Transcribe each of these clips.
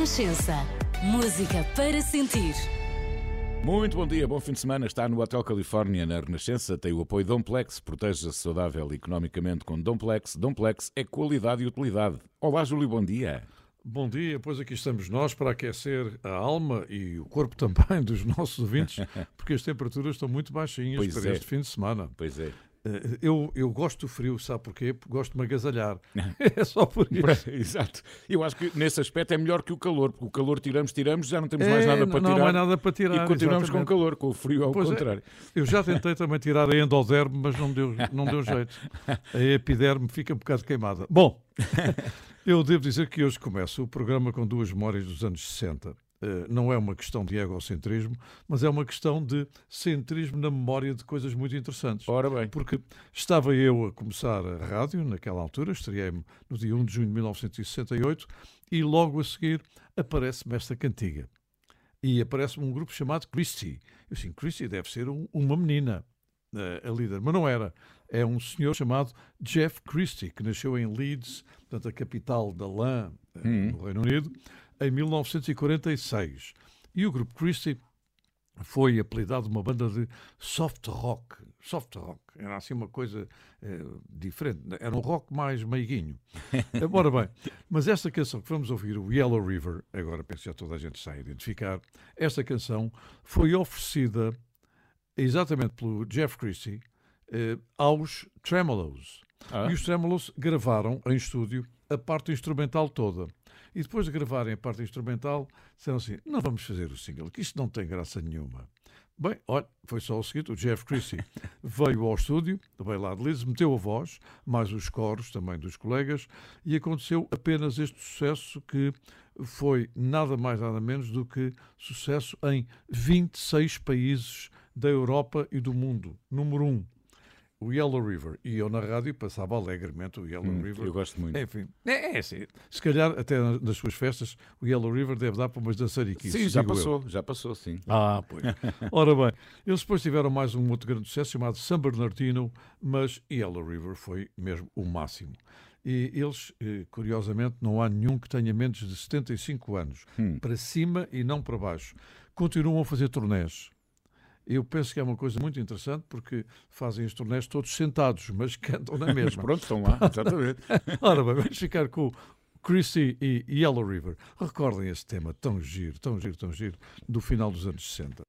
Renascença. Música para sentir. Muito bom dia, bom fim de semana. Está no Hotel Califórnia, na Renascença. Tem o apoio Domplex. Proteja-se saudável economicamente com Domplex. Domplex é qualidade e utilidade. Olá, Júlio, bom dia. Bom dia, pois aqui estamos nós para aquecer a alma e o corpo também dos nossos ouvintes, porque as temperaturas estão muito baixinhas Pois para é. este fim de semana. Pois é. Eh, Eu, eu gosto do frio, sabe porquê? Porque gosto de me agasalhar. É só por isso. Exato. Eu acho que nesse aspecto é melhor que o calor, porque o calor tiramos, tiramos, já não temos mais É, nada não- para não há tirar. mais nada para tirar, E continuamos exatamente. com calor, com o frio ao Pois é. contrário. Eu já tentei também tirar a endoderme, mas não deu, não deu jeito. A epiderme fica um bocado queimada. Bom, eu devo dizer que hoje começo o programa com duas memórias dos anos 60. Eh, não é uma questão de egocentrismo, mas é uma questão de centrismo na memória de coisas muito interessantes. Ora bem. Porque estava eu a começar a rádio naquela altura, estreiei-me no dia 1 de junho de 1968 e logo a seguir aparece-me esta cantiga. E aparece-me um grupo chamado Christie. Eu assim, Christie deve ser um- uma menina, eh, a líder, mas não era. É um senhor chamado Jeff Christie, que nasceu em Leeds, portanto, a capital da lã, eh, no Reino Unido, em 1946. E o grupo Christie foi apelidado uma banda de soft rock. Soft rock. Era assim uma coisa eh, diferente. Era um rock mais meiguinho. Ora bem, mas esta canção que vamos ouvir, o Yellow River, agora penso que já toda a gente está a identificar, esta canção foi oferecida exatamente pelo Jeff Christie eh, aos Tremolos. Ah. E os Tremolos gravaram em estúdio a parte instrumental toda. E depois de gravarem a parte instrumental, disseram assim: não vamos fazer o single, que isto não tem graça nenhuma. Bem, olha, foi só o seguinte: o Jeff Christie veio ao estúdio, veio lá de Leeds, meteu a voz, mais os coros também dos colegas, e aconteceu apenas este sucesso que foi nada mais nada menos do que sucesso em 26 países da Europa e do mundo. Número 1. O Yellow River. E eu na rádio passava alegremente o Yellow Hum, River. eu gosto muito. Enfim, é, é assim. Se calhar até na- nas suas festas o Yellow River deve dar para umas dançariquices. Sim, já digo eu. passou, já passou, sim. Ah, pois. Ora bem, eles depois tiveram mais um outro grande sucesso chamado San Bernardino, mas Yellow River foi mesmo o máximo. E eles, eh, curiosamente, não há nenhum que tenha menos de 75 anos, para cima e não para baixo. Continuam a fazer turnés. Eu penso que é uma coisa muito interessante porque fazem os turnés todos sentados, mas cantam na Mas mesma. pronto, estão lá, exatamente. Ora bem, vamos ficar com Chrissy e Yellow River. Recordem esse tema tão giro, tão giro, tão giro, do final dos anos 60.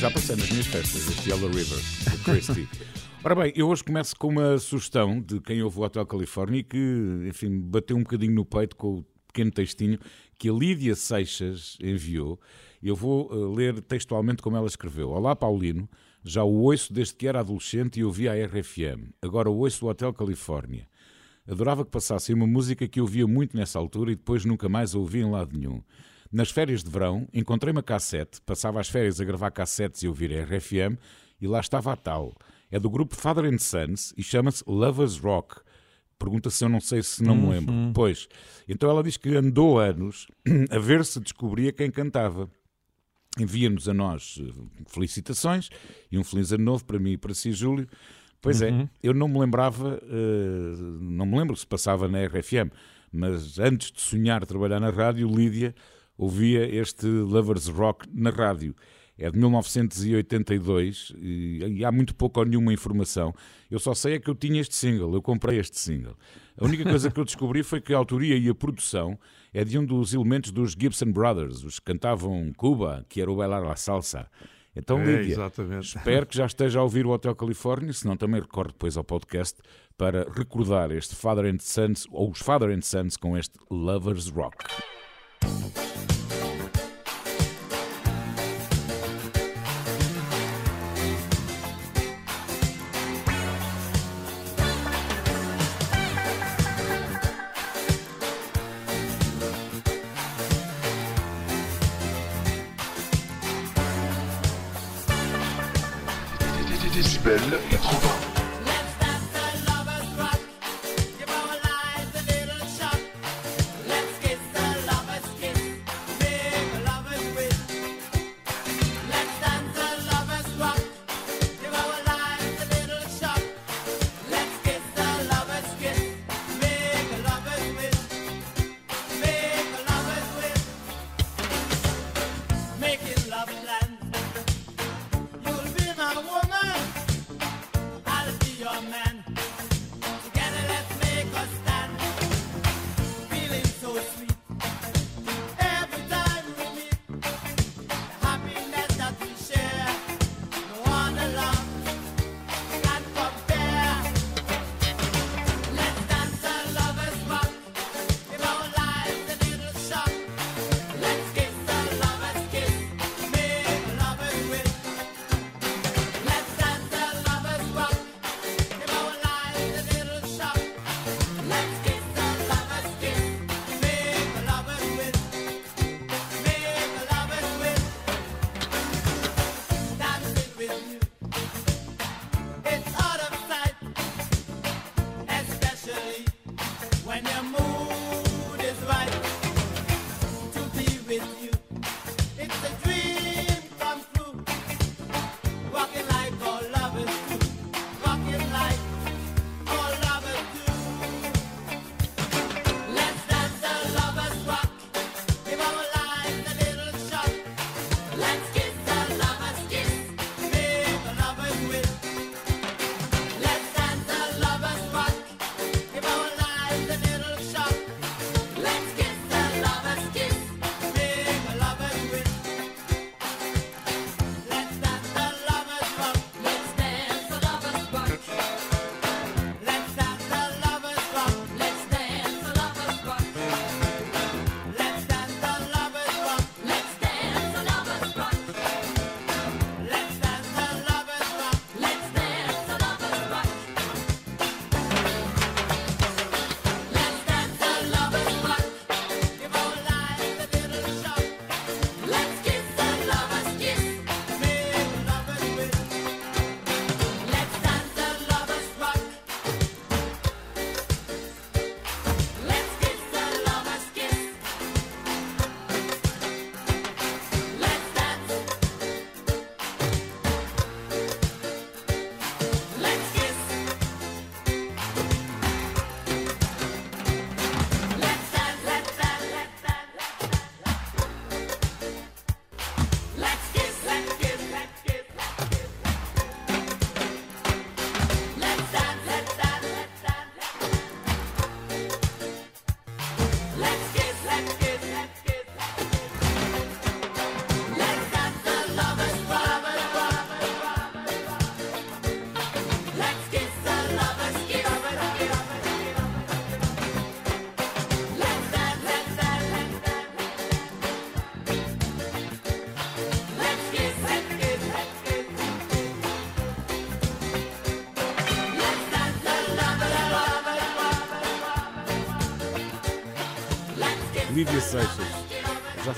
Já passei nas minhas festas, este Yellow River, do Christie. Ora bem, eu hoje começo com uma sugestão de quem ouve o Hotel Califórnia e que, enfim, bateu um bocadinho no peito com o pequeno textinho que a Lídia Seixas enviou. Eu vou uh, ler textualmente como ela escreveu. Olá, Paulino. Já o ouço desde que era adolescente e ouvia a RFM. Agora o ouço do Hotel Califórnia. Adorava que passasse uma música que eu ouvia muito nessa altura e depois nunca mais a ouvi em lado nenhum. Nas férias de verão, encontrei uma cassete, passava as férias a gravar cassetes e ouvir a RFM, e lá estava a tal. É do grupo Father and Sons e chama-se Lovers Rock. Pergunta se eu não sei se não me lembro. Pois. Então ela diz que andou anos a ver se descobria quem cantava. Envia-nos a nós eh, felicitações e um feliz ano novo para mim e para si, Júlio. Pois é, eu não me lembrava, eh, não me lembro se passava na RFM, mas antes de sonhar trabalhar na rádio, Lídia ouvia este Lovers Rock na rádio. É de 1982 e, e há muito pouco ou nenhuma informação. Eu só sei é que eu tinha este single, eu comprei este single. A única coisa que eu descobri foi que a autoria e a produção é de um dos elementos dos Gibson Brothers, os que cantavam Cuba, que era o Bailar la Salsa. Então, Lídia, espero que já esteja a ouvir o Hotel Califórnia, se não também recorre depois ao podcast para recordar este Father and Sons, ou os Father and Sons com este Lovers Rock. belle et trop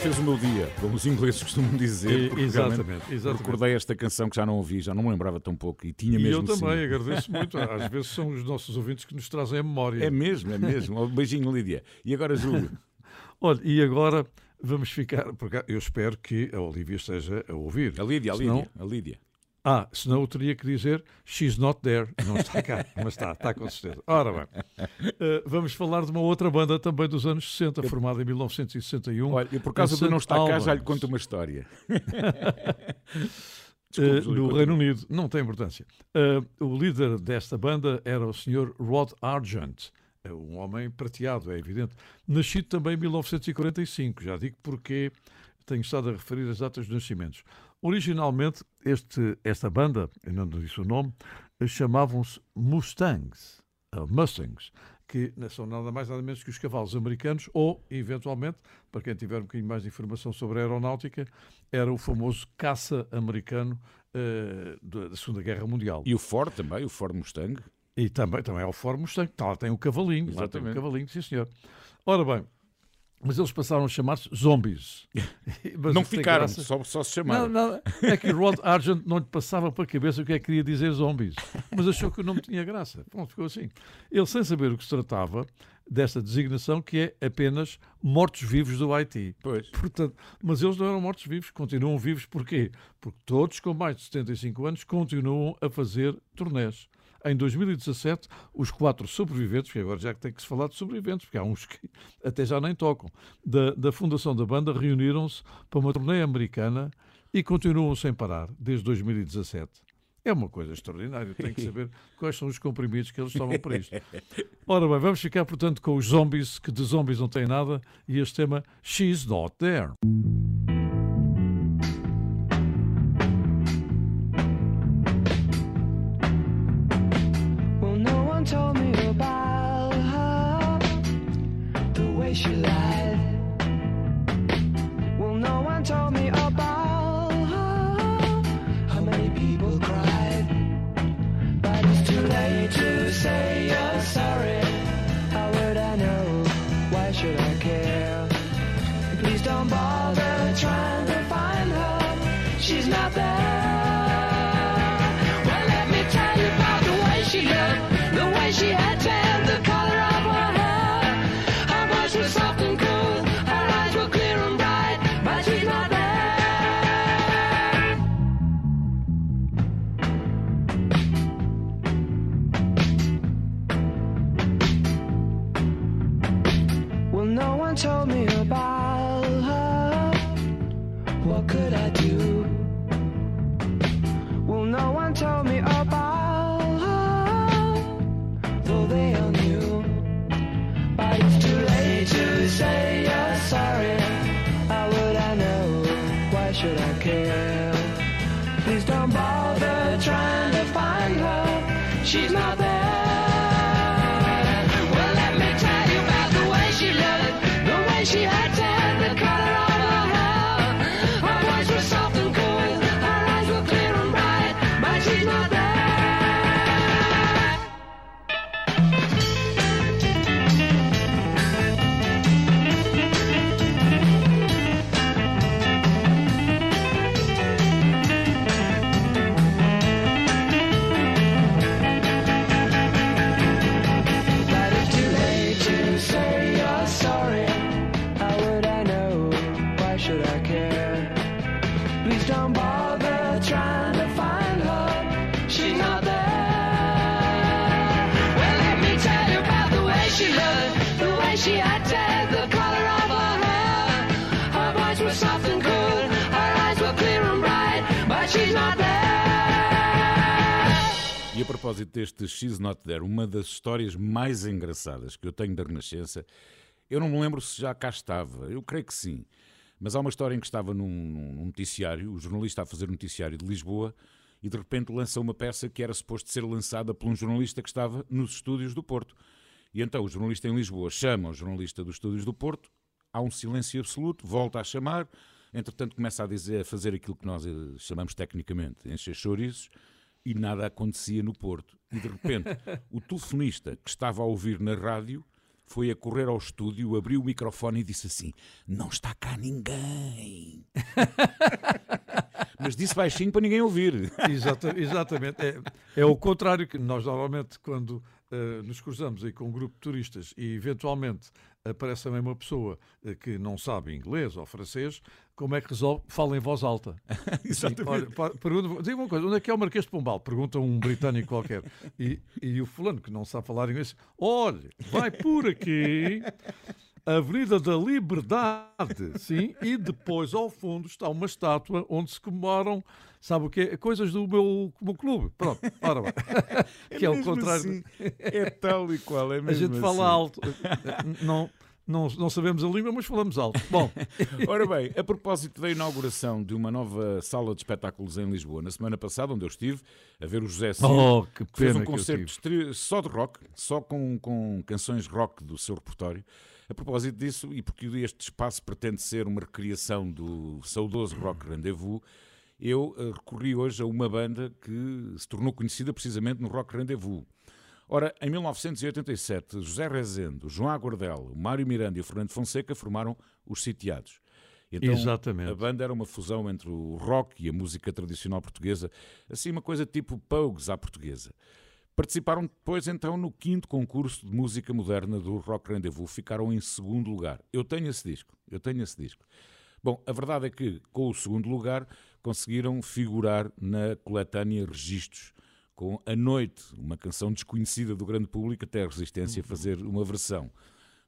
fez o meu dia, como os ingleses costumam dizer. E- porque exatamente, exatamente. Recordei esta canção que já não ouvi, já não me lembrava tão pouco e tinha E mesmo eu também sim. agradeço muito. Às vezes são os nossos ouvintes que nos trazem a memória. É mesmo, é mesmo. Um beijinho, Lídia. E agora, Júlio? Olha, e agora vamos ficar. Porque eu espero que a Olivia esteja a ouvir. A Lídia, a Senão- Lídia. A Lídia. Ah, senão eu teria que dizer She's not there. Não está cá, mas está, está com certeza. Ora bem, eh, vamos falar de uma outra banda também dos anos 60, formada em 1961. Olha, e por causa de não St. estar cá, já lhe conto uma história. Eh, Júlio, no. Reino Unido, não tem importância. Eh, o líder desta banda era o Sr. Rod Argent, é um homem prateado, é evidente. Nascido também em 1945, já digo porque tenho estado a referir as datas dos nascimentos. Originalmente, este, esta banda, eu não disse o nome, chamavam-se Mustangs, Mustangs, que não são nada mais nada menos que os cavalos americanos, ou, eventualmente, para quem tiver um bocadinho mais de informação sobre a aeronáutica, era o famoso caça americano eh, da da Segunda Guerra Mundial. E o Ford também, o Ford Mustang. E também, também é o Ford Mustang, tá, lá tem o cavalinho, lá tem o Exatamente. cavalinho, sim senhor. Ora bem, mas eles passaram a chamar-se zombies. Não ficaram, só, só se Não, chamaram. não, é que Rod Argent não lhe passava para a cabeça o que é que queria dizer zombies, mas achou que o nome tinha graça. Pronto, ficou assim. Ele, sem saber o que se tratava desta designação, que é apenas mortos-vivos do Haiti. Pois. Portanto, mas eles não eram mortos-vivos, continuam vivos porquê? Porque todos com mais de 75 anos continuam a fazer turnés. Em 2017, os quatro sobreviventes, que agora já tem que se falar de sobreviventes, porque há uns que até já nem tocam, da, da fundação da banda, reuniram-se para uma turnê americana e continuam sem parar, desde 2017. É uma coisa extraordinária, tem que saber quais são os comprimidos que eles tomam para isto. Ora bem, vamos ficar, portanto, com os zombies, que de zombies não têm nada, e este tema She's Not There. Deste She's Not There, uma das histórias mais engraçadas que eu tenho da Renascença, eu não me lembro se já cá estava, eu creio que sim, mas há uma história em que estava num, num noticiário, o jornalista a fazer noticiário de Lisboa, e de repente lança uma peça que era suposto ser lançada por um jornalista que estava nos estúdios do Porto. E então o jornalista em Lisboa chama o jornalista dos estúdios do Porto, há um silêncio absoluto, volta a chamar, entretanto começa a dizer, a fazer aquilo que nós eh, chamamos tecnicamente encher chouriços, e nada acontecia no Porto. E de repente, o telefonista que estava a ouvir na rádio foi a correr ao estúdio, abriu o microfone e disse assim: Não está cá ninguém. Mas disse baixinho para ninguém ouvir. Exata- exatamente. É, é o contrário que nós normalmente, quando eh, nos cruzamos aí com um grupo de turistas e eventualmente aparece também uma pessoa eh, que não sabe inglês ou francês, como é que resolve? Fala em voz alta. Exatamente. Olha, pergunta, diga uma coisa, onde é que é o Marquês de Pombal? Pergunta um britânico qualquer. E, e o fulano que não sabe falar inglês, olha, vai por aqui, Avenida da Liberdade, sim, e depois ao fundo está uma estátua onde se comemoram, sabe o quê? Coisas do meu, meu clube. Pronto, ora bem. que é o mesmo contrário. assim. É tal e qual, é A mesmo gente fala assim. alto. Não, não, não sabemos a língua, mas falamos alto. Bom, Ora bem, a propósito da inauguração de uma nova sala de espetáculos em Lisboa, na semana passada, onde eu estive, a ver o José Cid, oh, que que fez um concerto só de rock, só com, com canções rock do seu repertório. A propósito disso, e porque este espaço pretende ser uma recriação do saudoso Rock Rendezvous, eu eh, recorri hoje a uma banda que se tornou conhecida precisamente no Rock Rendezvous. Ora, em 1987, José Rezende, João Aguardel, Mário Miranda e o Fernando Fonseca formaram os Sitiados. Então, Exatamente. A banda era uma fusão entre o rock e a música tradicional portuguesa, assim uma coisa tipo Pogues à portuguesa. Participaram depois então no quinto concurso de música moderna do Rock Rendezvous, ficaram em segundo lugar. Eu tenho esse disco, eu tenho esse disco. Bom, a verdade é que com o segundo lugar conseguiram figurar na coletânea Registros com A Noite, uma canção desconhecida do grande público, até a Resistência fazer uma versão.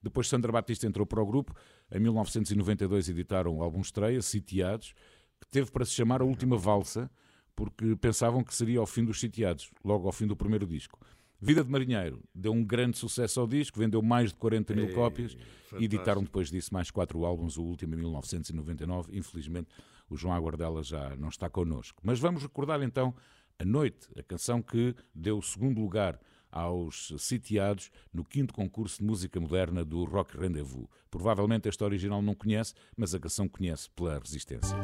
Depois Sandra Batista entrou para o grupo, em 1992 editaram o álbum estreia, Sitiados, que teve para se chamar A Última Valsa, porque pensavam que seria ao fim dos Sitiados, logo ao fim do primeiro disco. Vida de Marinheiro deu um grande sucesso ao disco, vendeu mais de 40 mil cópias e editaram depois disso mais quatro álbuns, o último em 1999. Infelizmente, o João Aguardela já não está connosco. Mas vamos recordar então A Noite, a canção que deu o segundo lugar aos sitiados no quinto concurso de música moderna do Rock Rendezvous. Provavelmente esta original não conhece, mas a canção conhece pela resistência.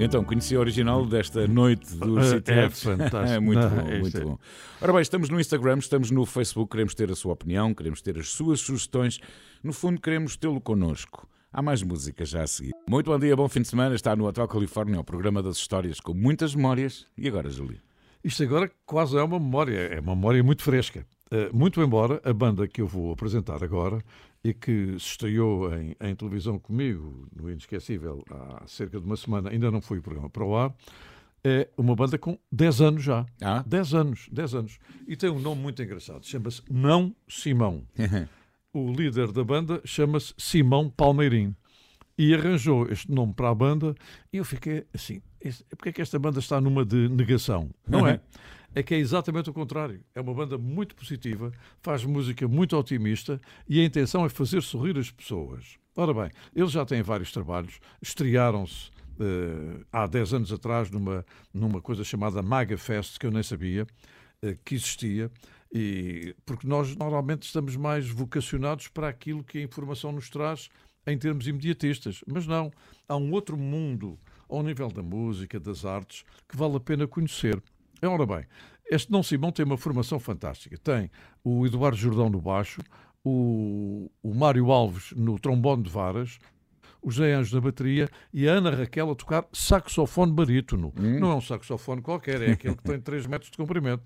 Então, conheci a original desta noite do É, City é fantástico. É muito Não, bom, é muito isso. bom. Ora bem, estamos no Instagram, estamos no Facebook, queremos ter a sua opinião, queremos ter as suas sugestões. No fundo, queremos tê-lo connosco. Há mais música já a seguir. Muito bom dia, bom fim de semana. Está no Hotel Califórnia, o programa das histórias com muitas memórias. E agora, Júlio? Isto agora quase é uma memória, é uma memória muito fresca. Eh, muito embora a banda que eu vou apresentar agora e que se estreou em, em televisão comigo, no Inesquecível, há cerca de uma semana, ainda não foi o programa para o ar, é uma banda com 10 anos já. Ah? 10 anos, 10 anos. E tem um nome muito engraçado, chama-se Não Simão. O líder da banda chama-se Simão Palmeirim. E arranjou este nome para a banda e eu fiquei assim, porque é que esta banda está numa de negação? Não é? É que é exatamente o contrário. É uma banda muito positiva, faz música muito otimista e a intenção é fazer sorrir as pessoas. Ora bem, eles já têm vários trabalhos, estrearam-se eh, há 10 anos atrás numa, numa coisa chamada Maga Fest, que eu nem sabia eh, que existia, e, porque nós normalmente estamos mais vocacionados para aquilo que a informação nos traz em termos imediatistas. Mas não, há um outro mundo ao nível da música, das artes, que vale a pena conhecer. Ora bem, este Não Simão tem uma formação fantástica. Tem o Eduardo Jordão no baixo, o, o Mário Alves no trombone de varas, o José Anjos na bateria e a Ana Raquel a tocar saxofone barítono. Não é um saxofone qualquer, é aquele que tem 3 metros de comprimento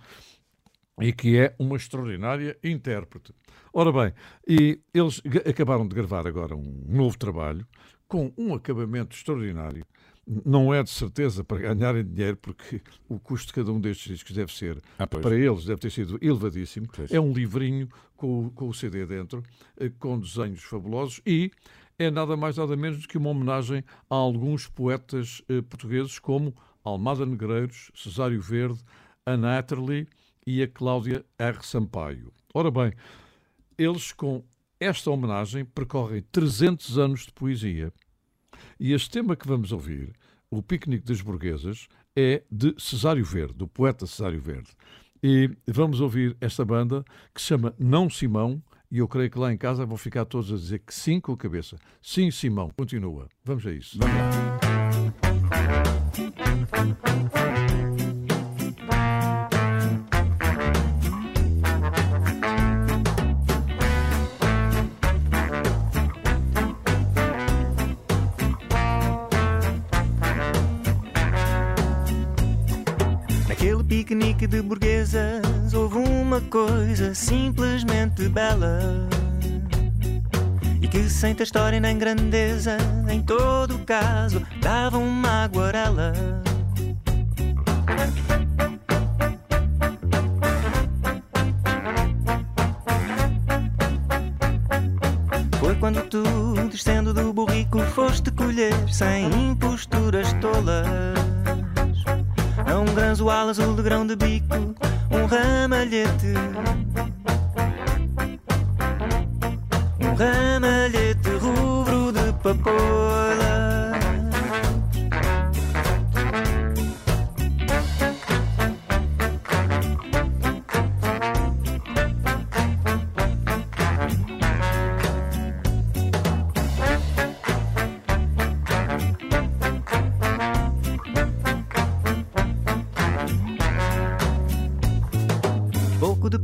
e que é uma extraordinária intérprete. Ora bem, e eles acabaram de gravar agora um novo trabalho com um acabamento extraordinário. Não é de certeza para ganharem dinheiro, porque o custo de cada um destes discos deve ser, Ah, para eles, deve ter sido elevadíssimo. Pois. É um livrinho com, o- com o CD dentro, eh, com desenhos fabulosos e é nada mais nada menos do que uma homenagem a alguns poetas eh, portugueses como Almada Negreiros, Cesário Verde, a Nathalie e a Cláudia R. Sampaio. Ora bem, eles com esta homenagem percorrem 300 anos de poesia e este tema que vamos ouvir, o Piquenique das Burguesas, é de Cesário Verde, do poeta Cesário Verde. E vamos ouvir esta banda que se chama Não Simão, e eu creio que lá em casa vão ficar todos a dizer que sim com a cabeça. Sim, Simão, continua. Vamos a isso. Naquele piquenique de burguesas houve uma coisa simplesmente bela e que sem ter história nem grandeza, em todo caso, dava uma aguarela. Foi quando tu, descendo do burrico, foste colher sem imposturas tolas. A um granzoal azul de grão de bico, um ramalhete. Um ramalhete rubro de papoula.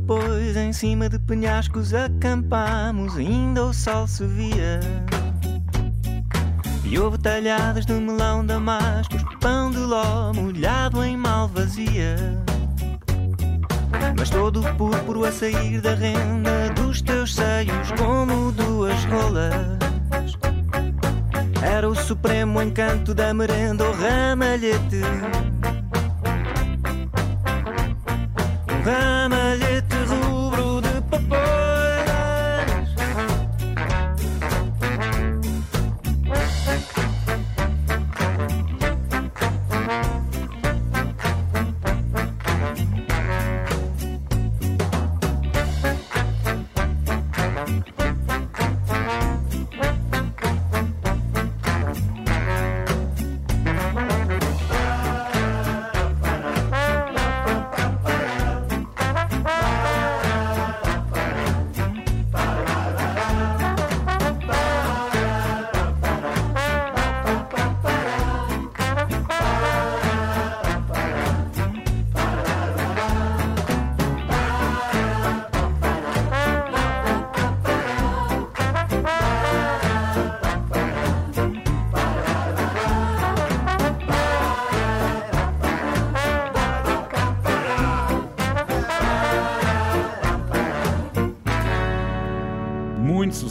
Depois, em cima de penhascos, acampamos, ainda o sol se via. E houve talhadas de melão damascos, pão de ló molhado em malvazia. Mas todo o púrpuro a sair da renda dos teus seios, como duas rolas. Era o supremo encanto da merenda, o ramalhete. Ramalhete rubro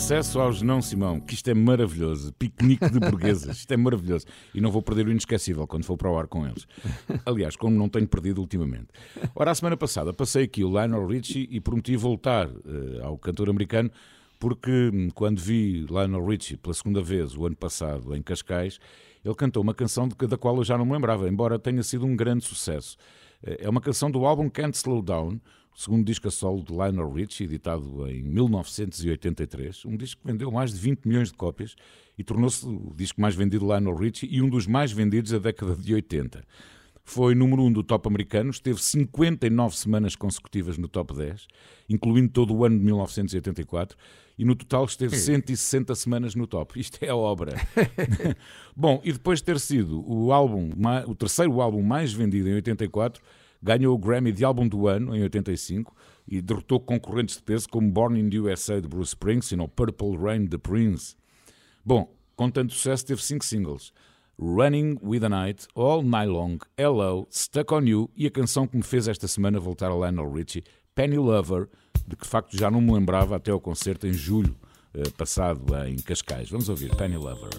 Muito sucesso ao Genão Simão, que isto é maravilhoso. Piquenique de burguesas, isto é maravilhoso. E não vou perder o inesquecível quando for para o ar com eles. Aliás, como não tenho perdido ultimamente. Ora, a semana passada passei aqui o Lionel Richie e prometi voltar eh, ao cantor americano, porque hum, quando vi Lionel Richie pela segunda vez o ano passado em Cascais, ele cantou uma canção da qual eu já não me lembrava, embora tenha sido um grande sucesso. Eh, É uma canção do álbum Can't Slow Down, segundo disco a solo de Lionel Richie, editado em 1983, um disco que vendeu mais de 20 milhões de cópias e tornou-se o disco mais vendido de Lionel Richie e um dos mais vendidos da década de 80. Foi número 1 um do top americano, esteve 59 semanas consecutivas no top 10, incluindo todo o ano de 1984, e no total esteve 160 semanas no top. Isto é a obra. Bom, e depois de ter sido o álbum, o terceiro álbum mais vendido em 84, ganhou o Grammy de álbum do ano em 85 e derrotou concorrentes de peso como Born in the USA de Bruce Springsteen ou Purple Rain de Prince. Bom, com tanto sucesso teve cinco singles. Running with the Night, All Night Long, Hello, Stuck on You e a canção que me fez esta semana voltar a Lionel Richie, Penny Lover, de que de facto já não me lembrava até ao concerto em julho eh, passado em Cascais. Vamos ouvir Penny Lover.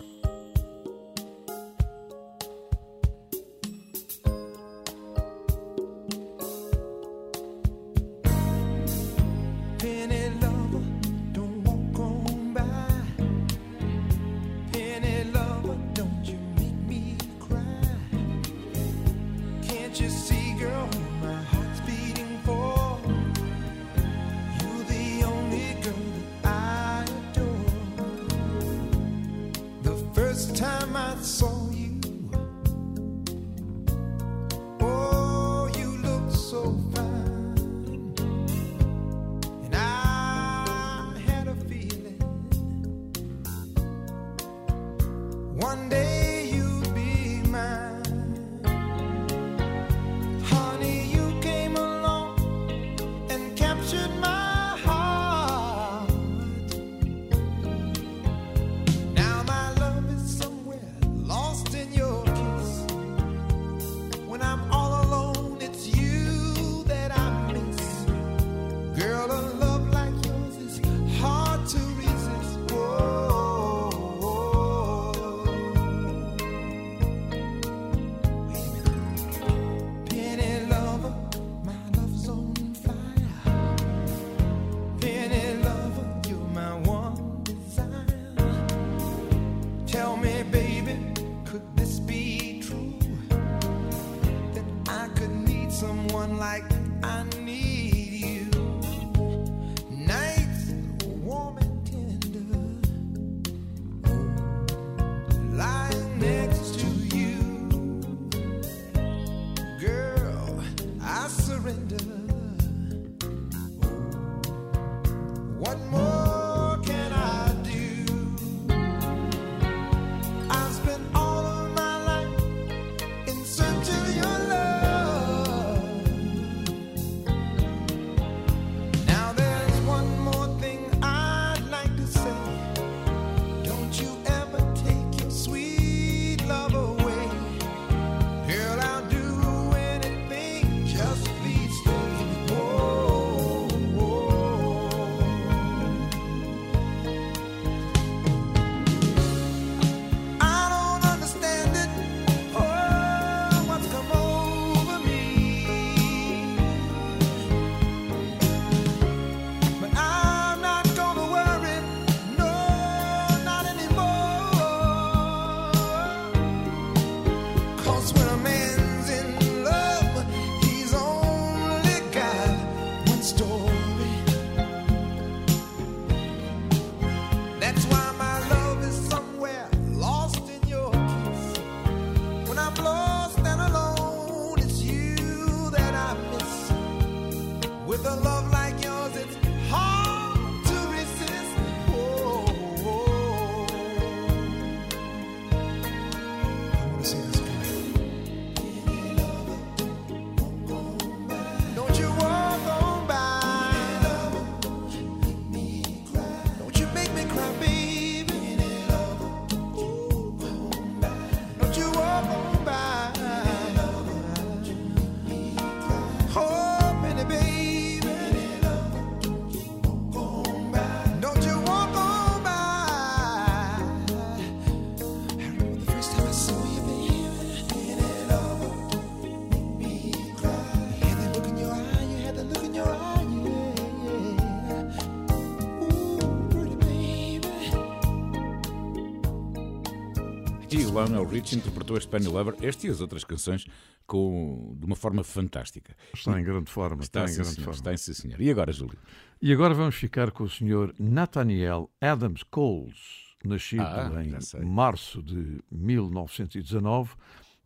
Rich interpretou este Penny Lover, este e as outras canções, com, de uma forma fantástica. Está em grande forma. Está, Está, em grande senhor, forma. está em sim, senhor. E agora, Júlio? E agora vamos ficar com o Sr. Nathaniel Adams Coles, nascido Ah, em março de 1919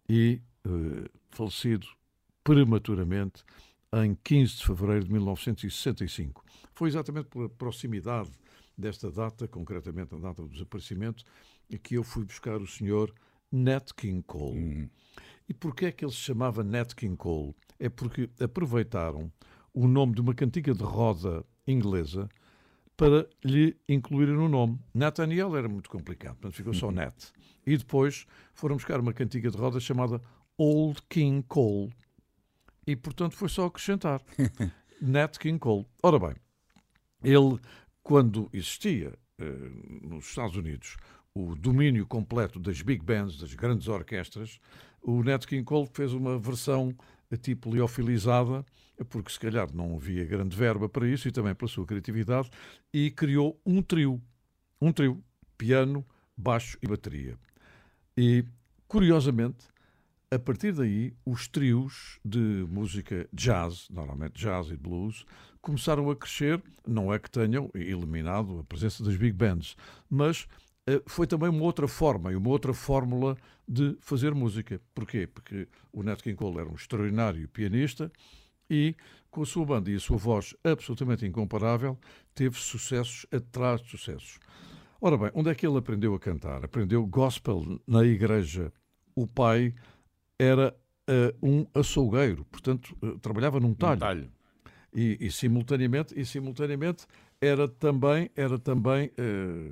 e eh, falecido prematuramente em 15 de fevereiro de 1965. Foi exatamente pela proximidade desta data, concretamente a data do desaparecimento, que eu fui buscar o Sr. Nat King Cole. Hum. E porquê é que ele se chamava Nat King Cole? É porque aproveitaram o nome de uma cantiga de roda inglesa para lhe incluírem no nome. Nathaniel era muito complicado, portanto ficou só Nat. E depois foram buscar uma cantiga de roda chamada Old King Cole. E, portanto, foi só acrescentar. Nat King Cole. Ora bem, ele, quando existia eh, nos Estados Unidos o domínio completo das big bands, das grandes orquestras, o Nat King Cole fez uma versão eh, tipo liofilizada, porque se calhar não havia grande verba para isso e também pela sua criatividade, e criou um trio. Um trio. Piano, baixo e bateria. E, curiosamente, a partir daí, os trios de música jazz, normalmente jazz e blues, começaram a crescer. Não é que tenham eliminado a presença das big bands, mas foi também uma outra forma e uma outra fórmula de fazer música. Porquê? Porque o Nat King Cole era um extraordinário pianista e, com a sua banda e a sua voz absolutamente incomparável, teve sucessos atrás de sucessos. Ora bem, onde é que ele aprendeu a cantar? Aprendeu gospel na igreja. O pai era eh, um açougueiro, portanto, eh, trabalhava num talho. Talho. E, e simultaneamente, e simultaneamente era também, era também eh, eh,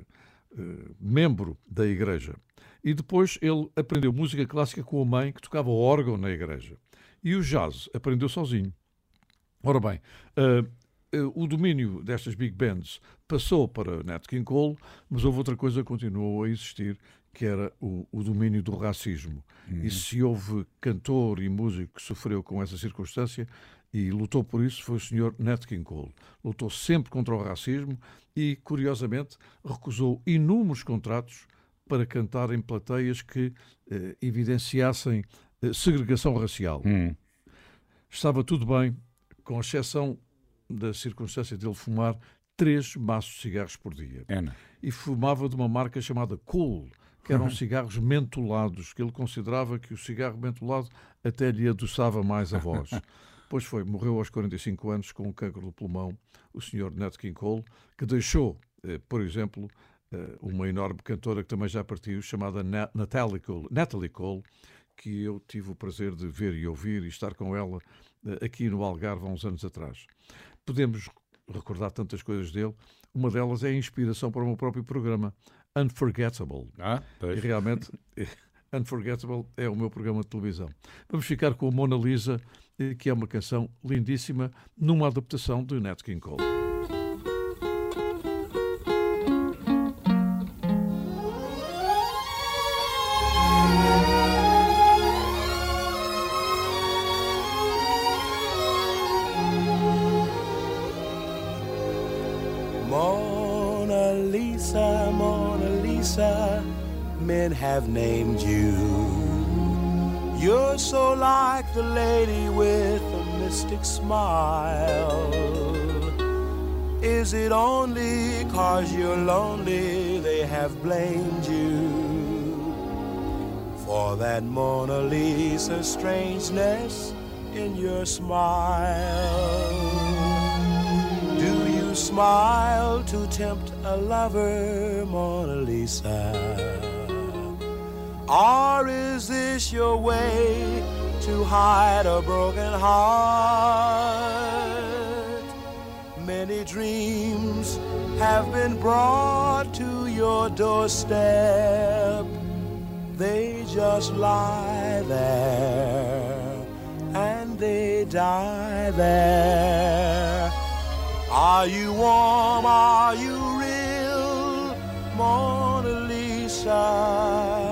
membro da igreja. E depois ele aprendeu música clássica com a mãe, que tocava órgão na igreja. E o jazz aprendeu sozinho. Ora bem, eh, eh, o domínio destas big bands passou para Nat King Cole, mas houve outra coisa que continuou a existir, que era o, o domínio do racismo. E se houve cantor e músico que sofreu com essa circunstância e lutou por isso, foi o Sr. Nat King Cole. Lutou sempre contra o racismo e, curiosamente, recusou inúmeros contratos para cantar em plateias que eh, evidenciassem eh, segregação racial. Hum. Estava tudo bem, com exceção da circunstância de ele fumar três maços de cigarros por dia. Ana. E fumava de uma marca chamada Cool, que eram cigarros mentolados, que ele considerava que o cigarro mentolado até lhe adoçava mais a voz. Pois foi, morreu aos 45 anos com um cancro do pulmão, o Sr. Nat King Cole, que deixou, eh, por exemplo, eh, uma enorme cantora que também já partiu, chamada Na- Natalie Cole, Natalie Cole, que eu tive o prazer de ver e ouvir e estar com ela eh, aqui no Algarve há uns anos atrás. Podemos recordar tantas coisas dele, uma delas é a inspiração para o meu próprio programa, Unforgettable. Ah, E pois. realmente, Unforgettable é o meu programa de televisão. Vamos ficar com a Mona Lisa, que é uma canção lindíssima, numa adaptação de Nat King Cole. Mona Lisa, Mona Lisa, men have named you. You're so like the lady smile. Is it only cause you're lonely they have blamed you for that Mona Lisa strangeness in your smile? Do you smile to tempt a lover, Mona Lisa? Or is this your way to hide a broken heart? Many dreams have been brought to your doorstep. They just lie there and they die there. Are you warm? Are you real, Mona Lisa?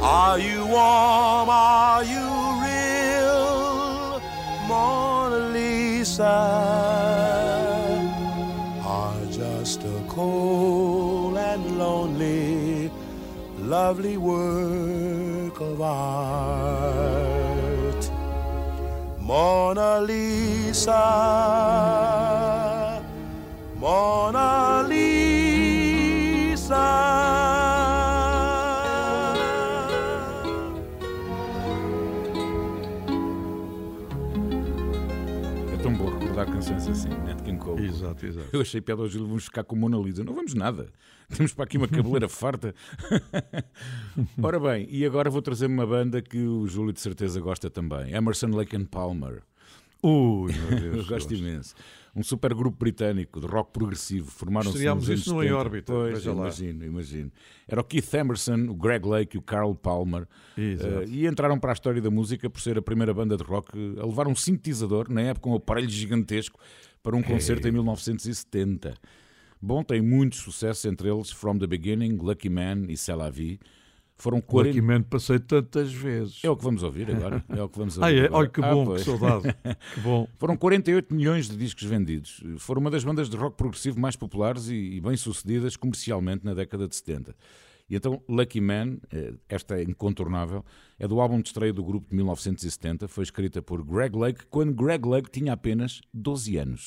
Are you warm? Are you real? Mona Lisa? Are just a cold and lonely, lovely work of art. Mona Lisa, Mona assim, Nat King Cole. Exato, exato. Eu achei piada hoje, vamos ficar com Mona Lisa. Não vamos nada. Temos para aqui uma cabeleira farta. Ora bem, e agora vou trazer uma banda que o Júlio de certeza gosta também. Emerson, Lake and Palmer. Ui, meu Deus. Eu gosto imenso. Um super grupo britânico de rock progressivo. Formaram-se Estreámos isso no Em 70. Órbita, Pois, imagino, imagino. Era o Keith Emerson, o Greg Lake e o Carl Palmer. Eh, e entraram para a história da música por ser a primeira banda de rock a levar um sintetizador, na época um aparelho gigantesco, para um concerto em 1970. Bom, tem muitos sucessos, entre eles From the Beginning, Lucky Man e C'est la Vie. Foram 40... Lucky Man passei tantas vezes. É o que vamos ouvir agora. É o que vamos Ah, ouvir é? agora. Olha que Ah, bom, pois. que saudade. Que bom. Foram 48 milhões de discos vendidos. Foram uma das bandas de rock progressivo mais populares e, e bem-sucedidas comercialmente na década de 70. E então Lucky Man, eh, esta é incontornável, é do álbum de estreia do grupo de 1970. Foi escrita por Greg Lake quando Greg Lake tinha apenas 12 anos.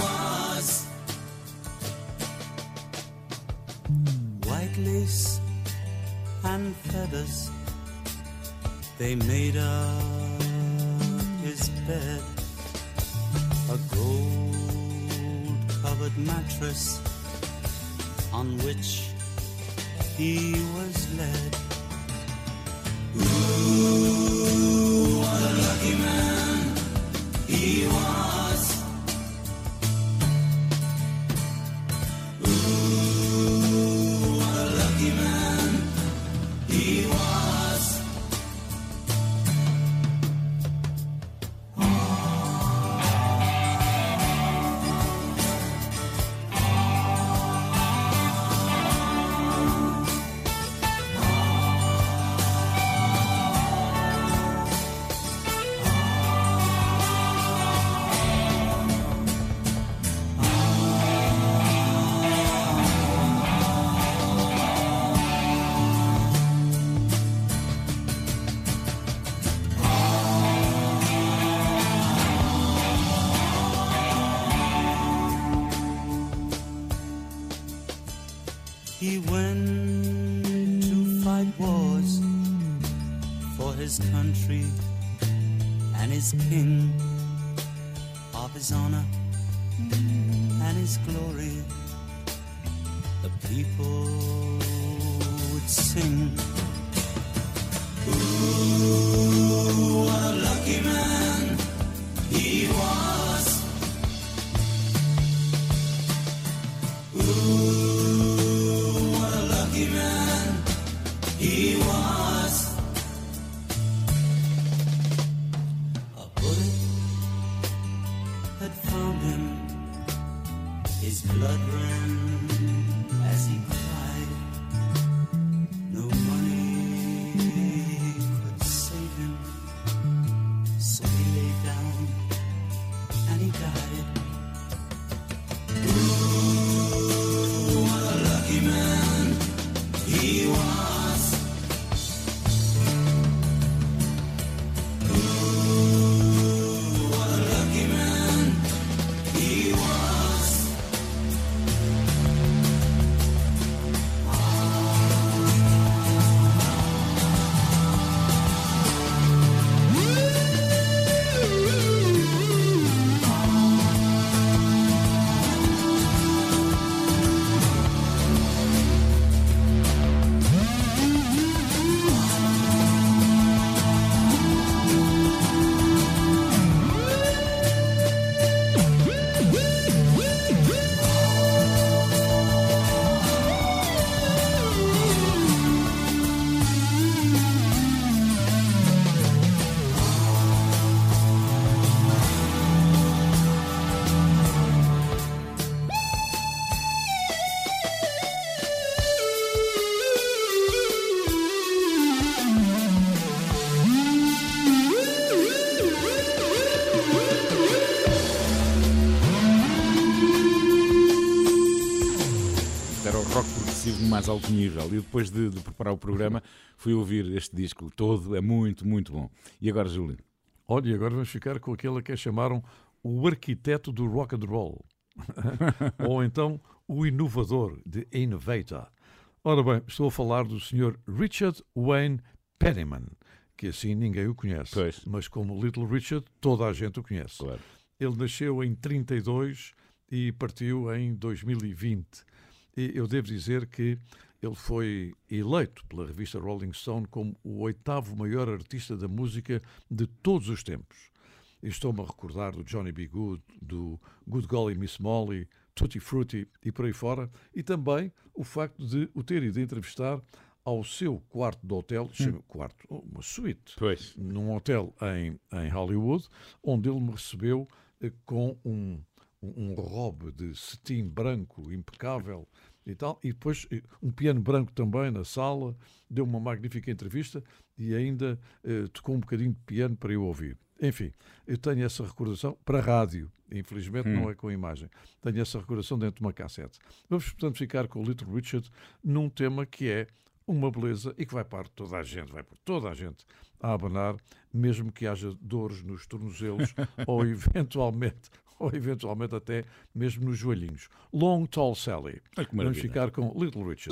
was. White lace and feathers, they made up his bed. A gold covered mattress on which he was led. Ooh, what a lucky man he was. His king, of his honor and his glory. The people would sing. Alto nível. E depois de, de preparar o programa, fui ouvir este disco todo, é muito, muito bom. E agora, Júlio? Olha, e agora vamos ficar com aquele que chamaram o arquiteto do rock and roll. Ou então o inovador, de Innovator. Ora bem, estou a falar do Sr. Richard Wayne Penniman, que assim ninguém o conhece. Pois. Mas como Little Richard, toda a gente o conhece. Claro. Ele nasceu em 32 e partiu em 2020. E eu devo dizer que ele foi eleito pela revista Rolling Stone como o oitavo maior artista da música de todos os tempos. Estou-me a recordar do Johnny B. Good, do Good Golly Miss Molly, Tutti Frutti e por aí fora, e também o facto de o ter ido entrevistar ao seu quarto de hotel, chama quarto, uma suíte, Pois. num hotel em, em Hollywood, onde ele me recebeu eh, com um, um um robe de cetim branco impecável e tal, e depois eh, um piano branco também na sala, deu uma magnífica entrevista e ainda eh, tocou um bocadinho de piano para eu ouvir. Enfim, eu tenho essa recordação para rádio, infelizmente não é com imagem. Tenho essa recordação dentro de uma cassete. Vamos, portanto, ficar com o Little Richard num tema que é uma beleza e que vai para toda a gente, vai por toda a gente a abanar, mesmo que haja dores nos tornozelos ou eventualmente ou eventualmente até mesmo nos joelhinhos. Long Tall Sally. Ai, Vamos ficar com Little Richard.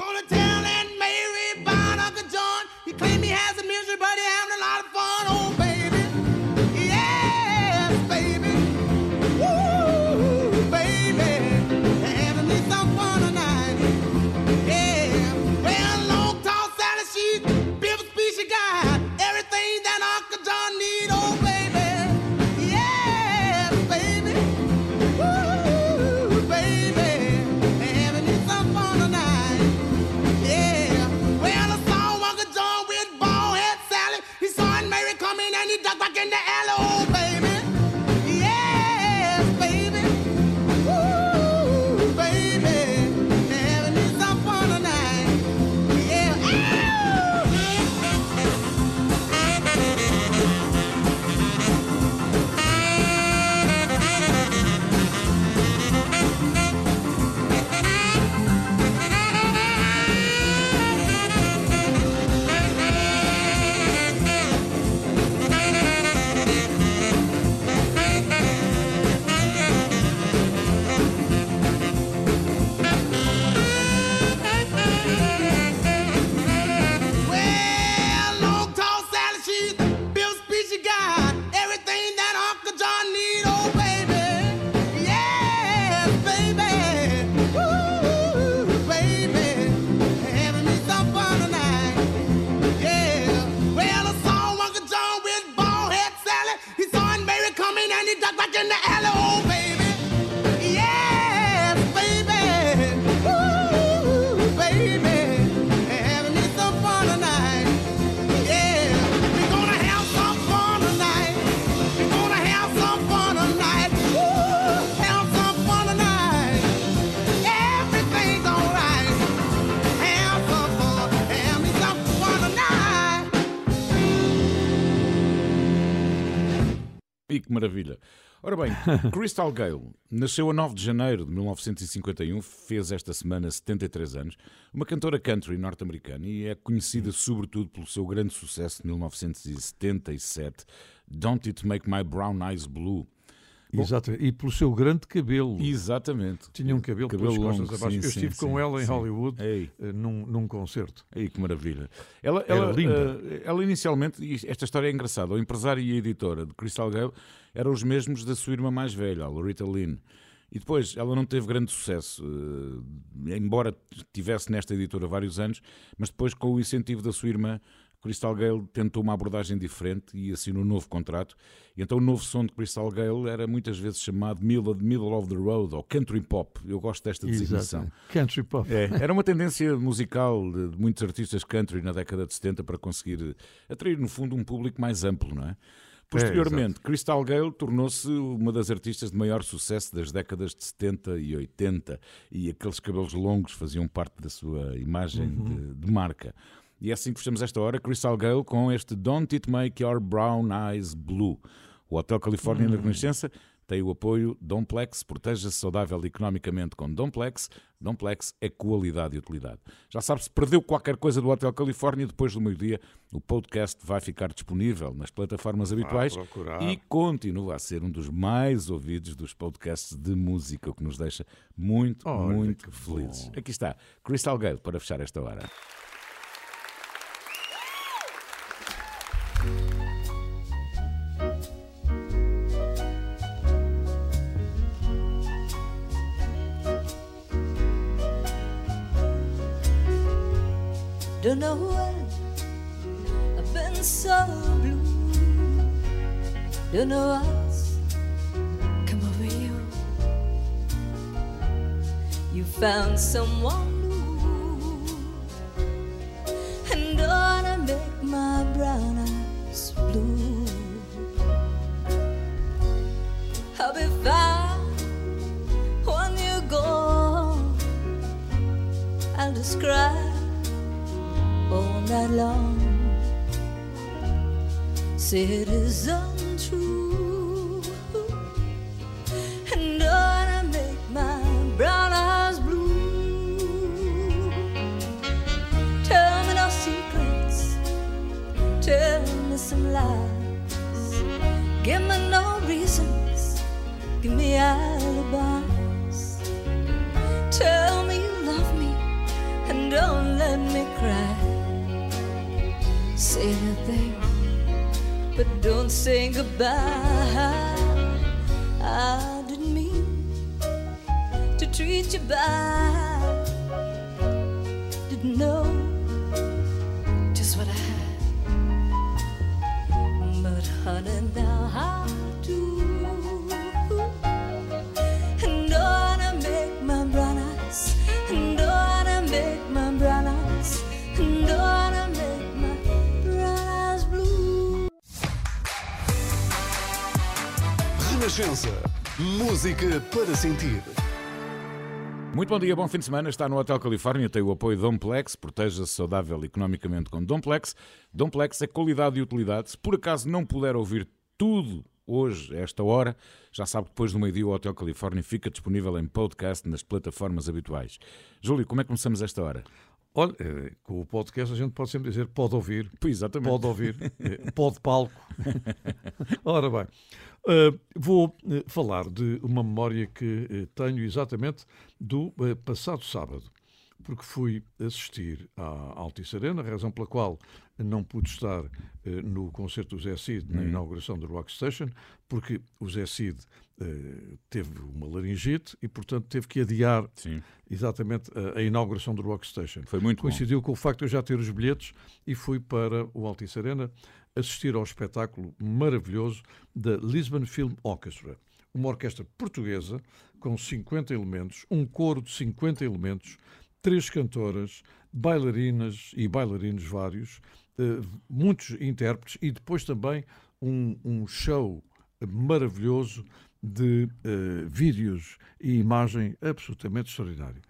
E que maravilha. Ora bem, Crystal Gale nasceu a 9 de janeiro de 1951, fez esta semana 73 anos, uma cantora country norte-americana e é conhecida sobretudo pelo seu grande sucesso de 1977, Don't It Make My Brown Eyes Blue. Exato. E pelo seu grande cabelo. Exatamente. Tinha um cabelo, Cabelo pelas costas longo, abaixo. sim, Eu sim, estive com sim, ela em. Hollywood Ei. eh, num, num concerto. Aí que maravilha. Ela, Era ela, linda. eh, ela inicialmente, esta história é engraçada, o empresário e a editora de Crystal Gale eram os mesmos da sua irmã mais velha, a Loretta Lynn. E depois ela não teve grande sucesso, eh, embora tivesse nesta editora vários anos, mas depois, com o incentivo da sua irmã, Crystal Gale tentou uma abordagem diferente e assinou um novo contrato. E então o novo som de Crystal Gale era muitas vezes chamado Middle, of the Road ou Country Pop. Eu gosto desta designação. Exato. Country pop. É, era uma tendência musical de, muitos artistas country na década de 70 para conseguir atrair, no fundo, um público mais amplo, não é? Posteriormente, Crystal Gale tornou-se uma das artistas de maior sucesso das décadas de 70 e 80 e aqueles cabelos longos faziam parte da sua imagem de, de marca. E é assim que fechamos esta hora, Crystal Gale com este Don't It Make Your Brown Eyes Blue. O Hotel Califórnia na Renascença tem o apoio Domplex, proteja-se saudável economicamente com Domplex. Domplex é qualidade e utilidade. Já sabe, se perdeu qualquer coisa do Hotel Califórnia, depois do meio-dia, o podcast vai ficar disponível nas plataformas habituais procurar. e continua a ser um dos mais ouvidos dos podcasts de música, o que nos deixa muito, Olha, muito felizes. bom. Aqui está, Crystal Gale para fechar esta hora. Don't know when I've been so blue. Don't know what's come over you. You found someone new, and gonna make my brown eyes blue. I'll be fine when you're gone. I'll describe all night long. Say it is untrue, and gonna make my brown eyes blue. Tell me no secrets, tell me some lies. Give me no reasons, give me alibis. Tell me you love me and don't let me cry. Say anything, but don't say goodbye. I didn't mean to treat you bad. Didn't know just what I had, but honey, now Renascença. Música para sentir. Muito bom dia, bom fim de semana. Está no Hotel Califórnia, tem o apoio Domplex, proteja-se saudável economicamente com Domplex. Domplex é qualidade e utilidade. Se por acaso não puder ouvir tudo hoje, a esta hora, já sabe que depois do meio-dia o Hotel Califórnia fica disponível em podcast nas plataformas habituais. Júlio, como é que começamos esta hora? Olha, eh, com o podcast a gente pode sempre dizer pode ouvir, Pois, exatamente. pode ouvir, eh, pode palco. Ora bem, eh, vou eh, falar de uma memória que eh, tenho exatamente do eh, passado sábado, porque fui assistir à Altice Arena, razão pela qual não pude estar no concerto do Zé Cid na inauguração do Rock Station, porque o Zé Cid teve uma laringite e, portanto, teve que adiar Sim. exatamente a, a inauguração do Rock Station. Foi muito bom. Coincidiu com o facto de eu já ter os bilhetes e fui para o Altice Arena assistir ao espetáculo maravilhoso da Lisbon Film Orchestra, uma orquestra portuguesa com 50 elementos, um coro de 50 elementos, três cantoras, bailarinas e bailarinos vários, eh, muitos intérpretes e depois também um, um show maravilhoso de eh, vídeos e imagem absolutamente extraordinário.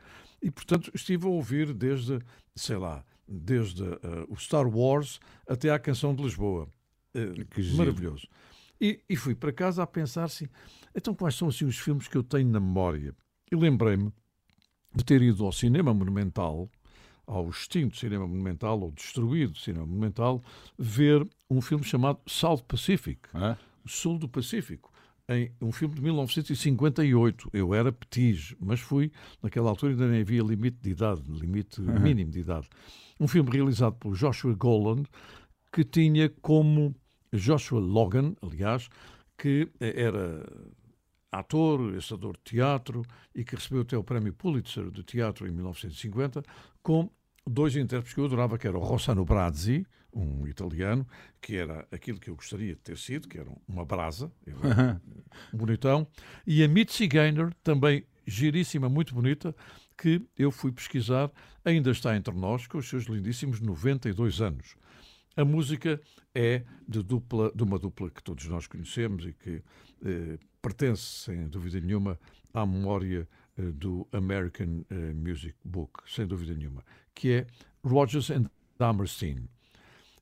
E, portanto, estive a ouvir desde, sei lá, desde eh, o Star Wars até à Canção de Lisboa. Que giro. maravilhoso. E, e fui para casa a pensar assim, então quais são assim, os filmes que eu tenho na memória? E lembrei-me de ter ido ao cinema monumental, ao extinto cinema monumental, ou destruído cinema monumental, ver um filme chamado South Pacific, o Sul do Pacífico, em um filme de 1958. Eu era petis, mas fui, naquela altura ainda nem havia limite de idade, limite mínimo de idade. Um filme realizado por Joshua Goland, que tinha como Joshua Logan, aliás, que era ator, encenador de teatro e que recebeu até o prémio Pulitzer de teatro em 1950, com dois intérpretes que eu adorava, que era o Rossano Brazzi, um italiano, que era aquilo que eu gostaria de ter sido, que era uma brasa, era um bonitão, e a Mitzi Gaynor, também giríssima, muito bonita, que eu fui pesquisar, ainda está entre nós, com os seus lindíssimos 92 anos. A música é de, dupla, de uma dupla que todos nós conhecemos e que eh, pertence, sem dúvida nenhuma, à memória eh, do American eh, Music Book, sem dúvida nenhuma, que é Rodgers and Hammerstein.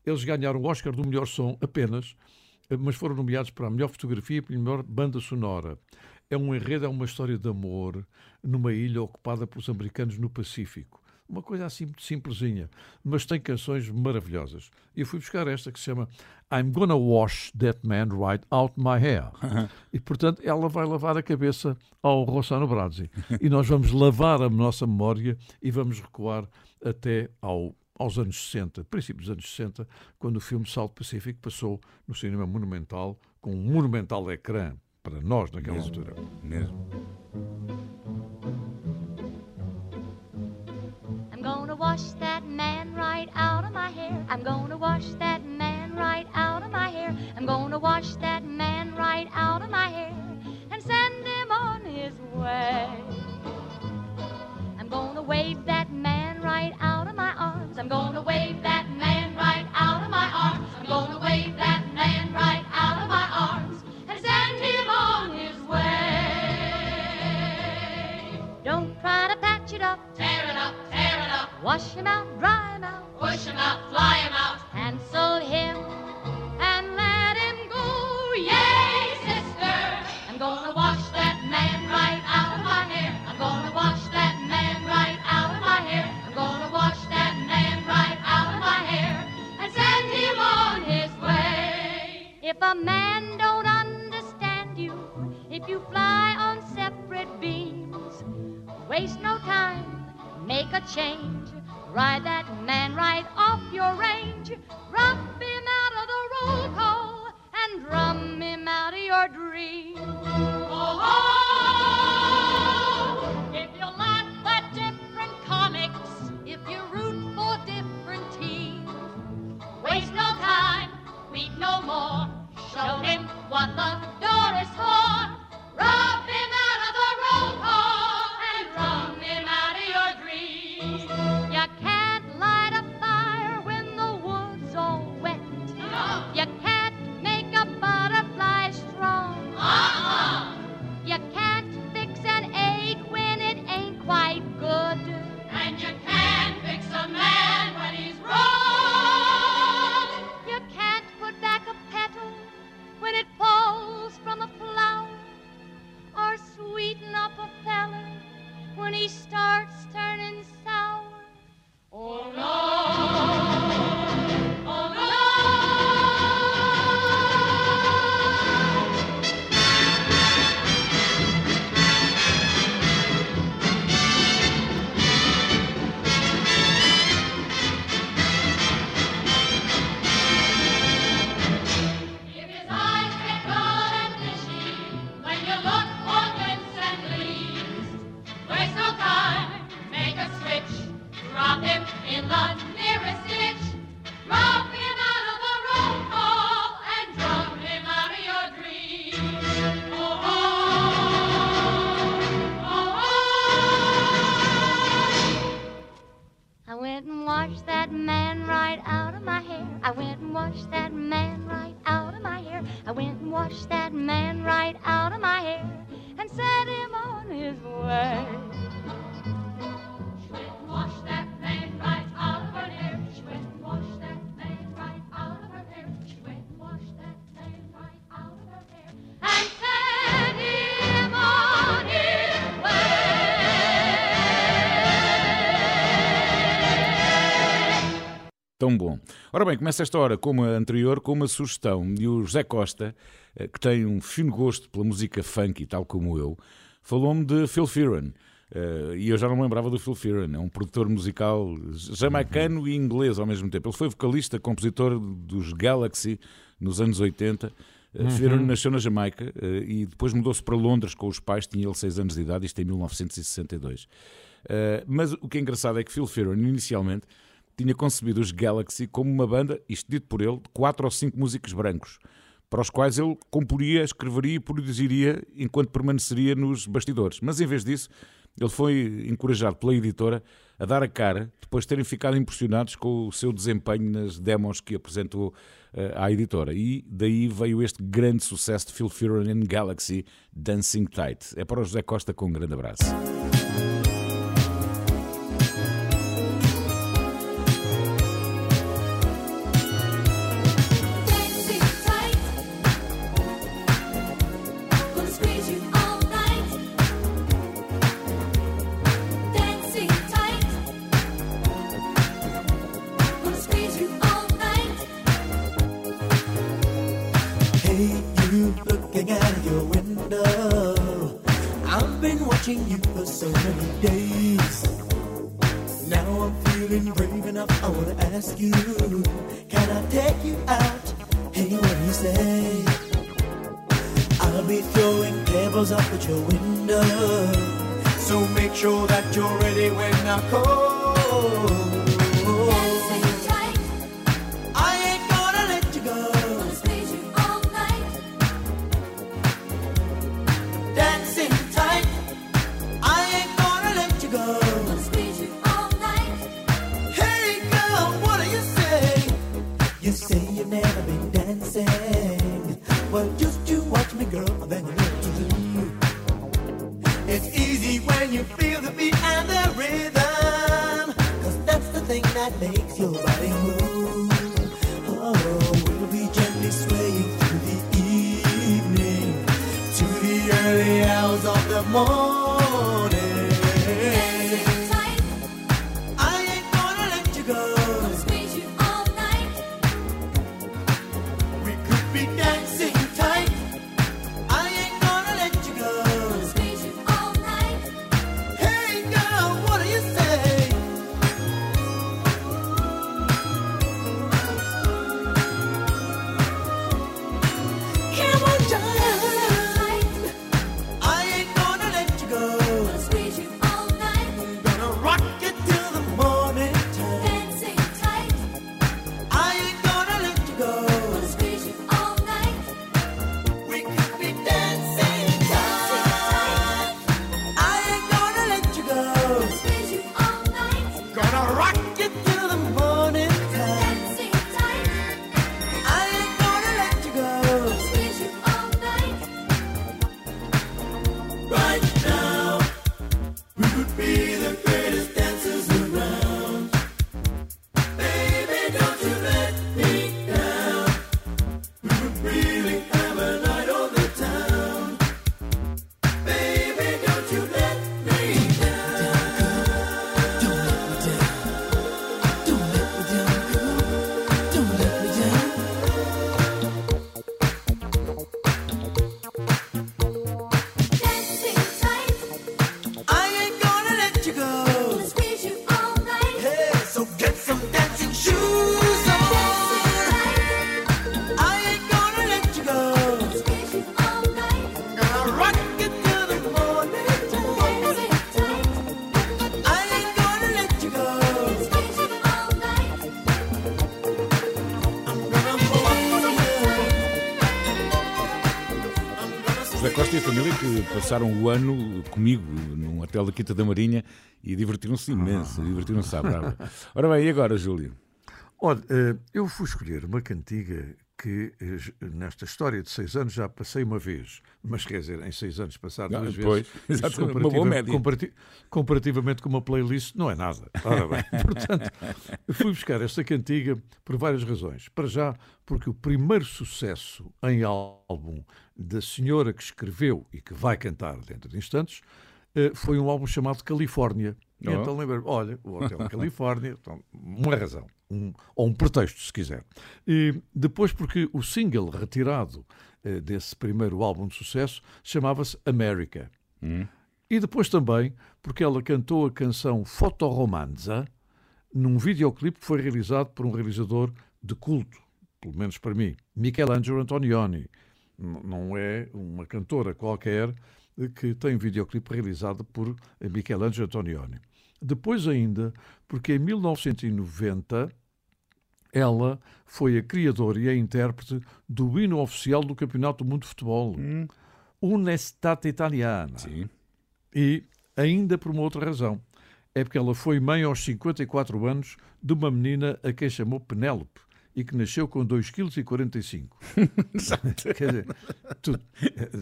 Eles ganharam o Oscar do melhor som apenas eh, mas foram nomeados para a melhor fotografia e para a melhor banda sonora. É um enredo, é uma história de amor numa ilha ocupada pelos americanos no Pacífico. Uma coisa assim muito simplesinha, mas tem canções maravilhosas. E eu fui buscar esta que se chama I'm Gonna Wash That Man Right Out My Hair. e, portanto, ela vai lavar a cabeça ao Rossano Brazzi. e nós vamos lavar a nossa memória e vamos recuar até ao, aos anos 60, princípios dos anos 60, quando o filme Salto Pacífico passou no cinema monumental, com um monumental ecrã, para nós naquela Mesmo. altura. Mesmo. I'm gonna wash that man right out of my hair. I'm gonna wash that man right out of my hair. I'm gonna wash that man right out of my hair and send him on his way. I'm gonna wave that man right out of my arms. I'm gonna wave that man right out of my arms. I'm gonna wave that man right out of my arms and send him on his way. Don't try to patch it up, tear it up, tear it up. Wash him out, dry him out, push him out, fly him out, cancel him and let him go. Yay, sister! I'm gonna wash that man right out of my hair. I'm gonna wash If a man don't understand you, if you fly on separate beams, waste no time, make a change. Ride that man right off your range. Rub him out of the roll call and drum him out of your dreams. Oh, if you laugh at different comics, if you root for different teams, waste no time, weep no more. Show him what the door is for. Rub him out from a flower. Or sweeten up a fella when he starts turning sour. Oh no! Man right out of my hair. I went and washed that man right out of my hair. I went and washed that man right out of my hair and set him on his way. Tão bom. Ora bem, começa esta hora, como a anterior, com uma sugestão. E o José Costa, eh, que tem um fino gosto pela música funk, tal como eu, falou-me de Phil Fearon. Eh, e eu já não me lembrava do Phil Fearon. É um produtor musical jamaicano e inglês ao mesmo tempo. Ele foi vocalista, compositor dos Galaxy nos anos 80. Eh, Uhum. Fearon nasceu na Jamaica eh, e depois mudou-se para Londres com os pais, tinha ele 6 anos de idade, isto em 1962. Eh, mas o que é engraçado é que Phil Fearon, inicialmente, tinha concebido os Galaxy como uma banda, isto dito por ele, de quatro ou cinco músicos brancos, para os quais ele comporia, escreveria e produziria enquanto permaneceria nos bastidores. Mas em vez disso, ele foi encorajado pela editora a dar a cara, depois de terem ficado impressionados com o seu desempenho nas demos que apresentou eh, à editora. E daí veio este grande sucesso de Phil Fearon and Galaxy, Dancing Tight. É para o José Costa com um grande abraço. Ask you, can I take you out? Hey, what do you say? I'll be throwing pebbles up at your window. So make sure that you're ready when I call. When you feel the beat and the rhythm. Cause that's the thing that makes your body move. Oh, we'll be gently swaying through the evening to the early hours of the morning. Que passaram o ano comigo num hotel da Quinta da Marinha e divertiram-se imenso, divertiram-se à brava. Ora bem, e agora, Júlio? Olha, eh, eu fui escolher uma cantiga que eh, nesta história de seis anos já passei uma vez, mas quer dizer, em seis anos passar Ah, duas pois, vezes, exato, isso uma boa média. comparati- comparativamente com uma playlist, não é nada. Ora bem, portanto, fui buscar esta cantiga por várias razões. Para já, porque o primeiro sucesso em álbum da senhora que escreveu e que vai cantar dentro de instantes eh, foi um álbum chamado Califórnia. Oh. então lembro olha, o Hotel Califórnia, então, uma razão, um- ou um pretexto, se quiser. E depois, porque o single retirado eh, desse primeiro álbum de sucesso chamava-se America. E depois também, porque ela cantou a canção Fotoromanza num videoclipe que foi realizado por um realizador de culto, pelo menos para mim, Michelangelo Antonioni. Não é uma cantora qualquer que tem um videoclipe realizado por Michelangelo Antonioni. Depois ainda, porque em 1990 ela foi a criadora e a intérprete do hino oficial do Campeonato do Mundo de Futebol. Un'estate italiana. E ainda por uma outra razão. É porque ela foi mãe aos 54 anos de uma menina a quem chamou Penélope e que nasceu com 2,45 kg. Quer dizer, tu-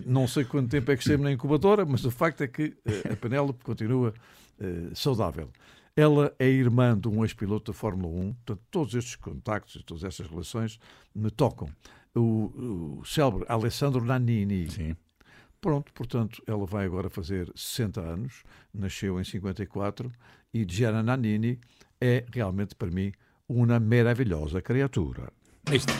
não sei quanto tempo é que esteve na incubadora, mas o facto é que eh, a Penélope continua eh, saudável. Ela é irmã de um ex-piloto da Fórmula 1, portanto, todos estes contactos e todas estas relações me tocam. O, o célebre Alessandro Nannini. Pronto, portanto, ela vai agora fazer 60 anos, nasceu em 54, e Gianna Nannini é realmente para mim uma maravilhosa criatura. Isto.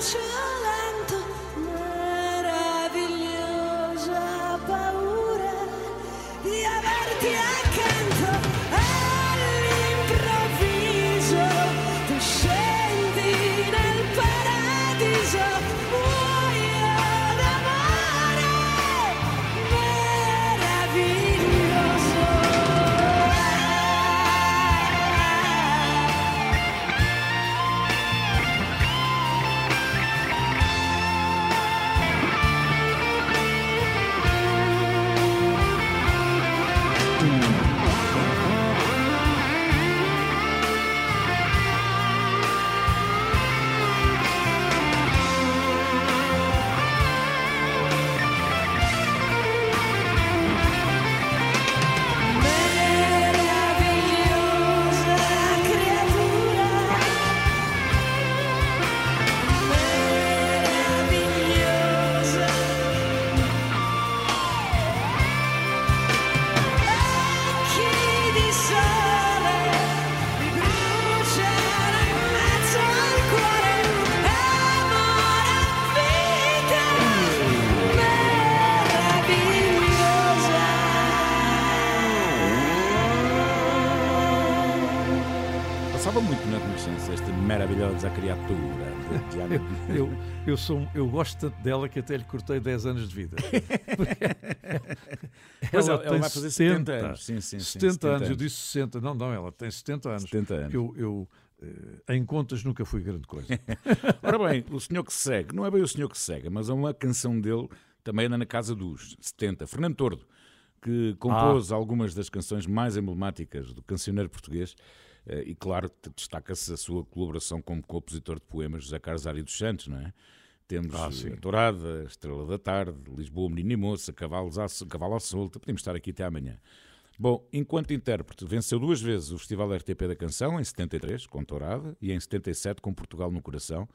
车 eu, sou, eu gosto tanto dela que até lhe cortei 10 anos de vida. Ela ela- ela tem vai fazer 70 anos. Sim, sim, sim, 70, 70 anos, eu anos. disse 60. Não, não, ela tem 70 anos. 70 anos. Eu, eu, eh, em contas nunca fui grande coisa. Ora bem, o senhor que se segue, não é bem o senhor que se segue, mas é uma canção dele, também anda na casa dos 70. Fernando Tordo, que compôs algumas das canções mais emblemáticas do cancioneiro português, eh, e claro, destaca-se a sua colaboração como compositor de poemas José Carlos Ari dos Santos, não é? Temos Ah, a Dourada, a Estrela da Tarde, Lisboa, Menino e Moça, Cavalos à, Cavalo à Solta, podemos estar aqui até amanhã. Bom, enquanto intérprete, venceu duas vezes o Festival RTP da Canção, em 73, com Tourada, e em 77, com Portugal no Coração.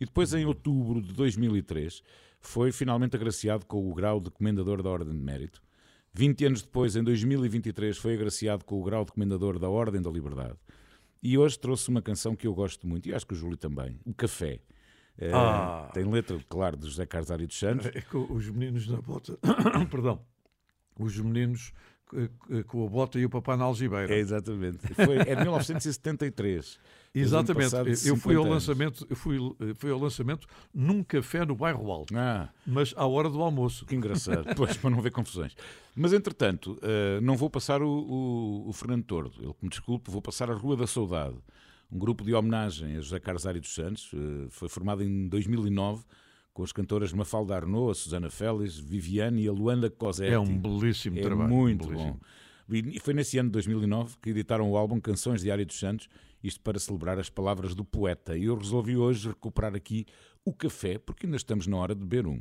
E depois, em outubro de 2003, foi finalmente agraciado com o grau de Comendador da Ordem de Mérito. 20 anos depois, em 2023, foi agraciado com o grau de Comendador da Ordem da Liberdade. E hoje trouxe uma canção que eu gosto muito, e acho que o Júlio também, O Café. Ah. Tem letra, claro, de José Carlos Ari dos Santos. É com os meninos na bota. Perdão. Os meninos eh, eh, com a bota e o papá na algibeira. É, exatamente. Foi, é de 1973. Eles tinham Exatamente. Eu fui 50 ao anos. lançamento, eu fui, eh, fui ao lançamento num café no bairro Alto, Ah, mas à hora do almoço. que engraçado. Pois, para não haver confusões. Mas, entretanto, eh, não vou passar o, o- o Fernando Tordo. Ele que me desculpe, vou passar a Rua da Saudade. Um grupo de homenagem a José Carlos Ari dos Santos. eh, foi formado em 2009 com as cantoras Mafalda Arnaud, a Susana Félix, Viviane e a Luanda Cosetti. É um belíssimo É trabalho. muito belíssimo. bom. E foi nesse ano de 2009 que editaram o álbum Canções de Ari dos Santos, isto para celebrar as palavras do poeta. E eu resolvi hoje recuperar aqui o café, porque ainda estamos na hora de beber um.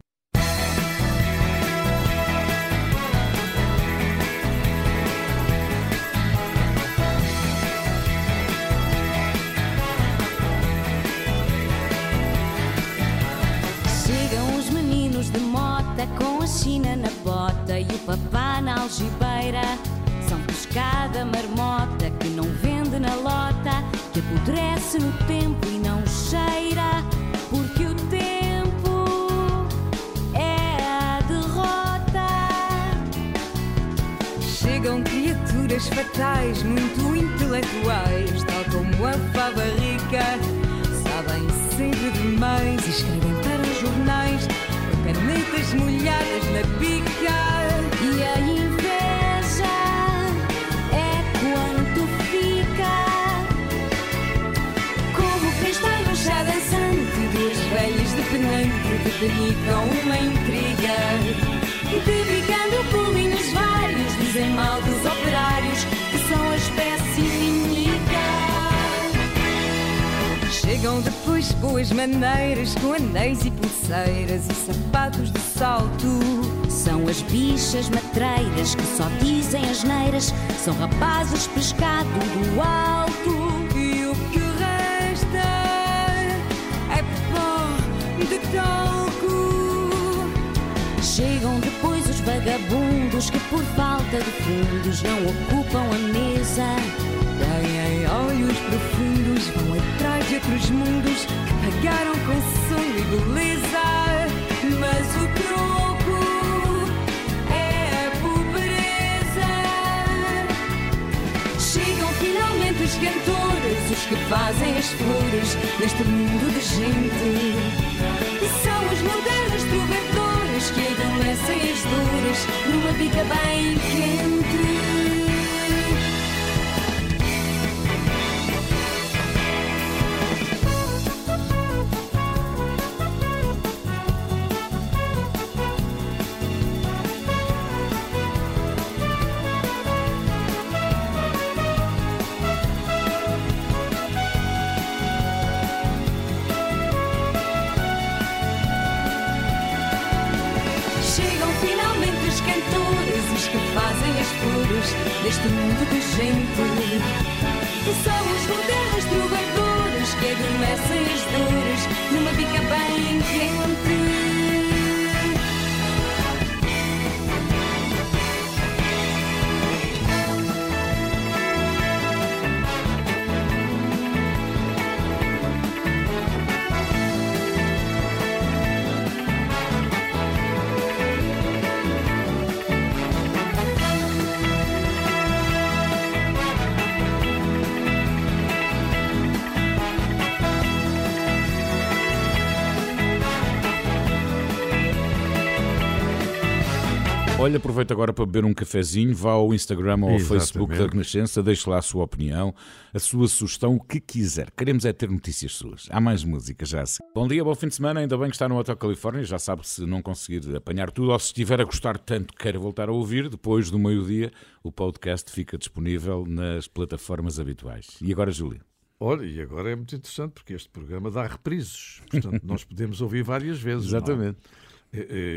Papá na algibeira. São pescada marmota que não vende na lota, que apodrece no tempo e não cheira, porque o tempo é a derrota. Chegam criaturas fatais, muito intelectuais, tal como a fava rica. Sabem sempre demais e escrevem para os jornais com canetas molhadas na pica. E é delicam uma intriga. Dedicando pulinhos vários, dizem mal dos operários, que são a espécie inimiga. Chegam depois boas maneiras, com anéis e pulseiras e sapatos de salto. São as bichas matreiras que só dizem asneiras, são rapazes pescado do alto. E o que resta é pó de talco. Chegam depois os vagabundos que por falta de fundos não ocupam a mesa. Têm olhos profundos, vão atrás de outros mundos que pagaram com sonho e beleza. Mas o troco cantores, os que fazem as flores neste mundo de gente. São os modernos trovadores que adolescem as dores numa bica bem quente. Bem Olha, aproveita agora para beber um cafezinho, vá ao Instagram ou ao Exatamente. Facebook da Renascença, deixe lá a sua opinião, a sua sugestão, o que quiser. Queremos é ter notícias suas. Há mais música, já sei. Bom dia, bom fim de semana, ainda bem que está no Hotel Califórnia, já sabe se não conseguir apanhar tudo ou se estiver a gostar tanto que queira voltar a ouvir, depois do meio-dia o podcast fica disponível nas plataformas habituais. E agora, Júlia? Olha, e agora é muito interessante porque este programa dá reprises. Portanto, nós podemos ouvir várias vezes. não é? Exatamente. Eh,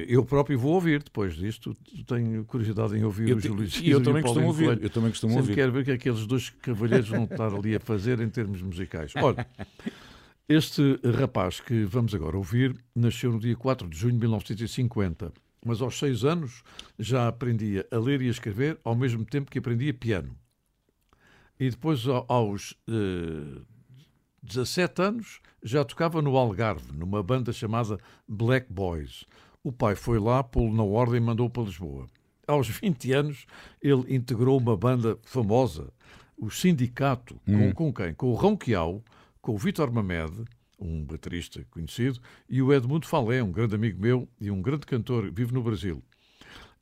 Eu próprio vou ouvir depois disto. Tenho curiosidade em ouvir Eu o Júlio e César eu e também o costumo ouvir, eu também costumo Sempre ouvir. quero ver o que aqueles dois cavalheiros vão estar ali a fazer em termos musicais. Olha, este rapaz que vamos agora ouvir nasceu no dia 4 de junho de 1950, mas aos seis anos já aprendia a ler e a escrever ao mesmo tempo que aprendia piano. E depois, ao- aos eh, 17 anos, já tocava no Algarve, numa banda chamada Black Boys. O pai foi lá, pô-lo na ordem e mandou para Lisboa. Aos 20 anos, ele integrou uma banda famosa, o Sindicato, com, Hum. com quem? Com o Ronquial, com o Vítor Mamed, um baterista conhecido, e o Edmundo Falé, um grande amigo meu e um grande cantor, vive no Brasil.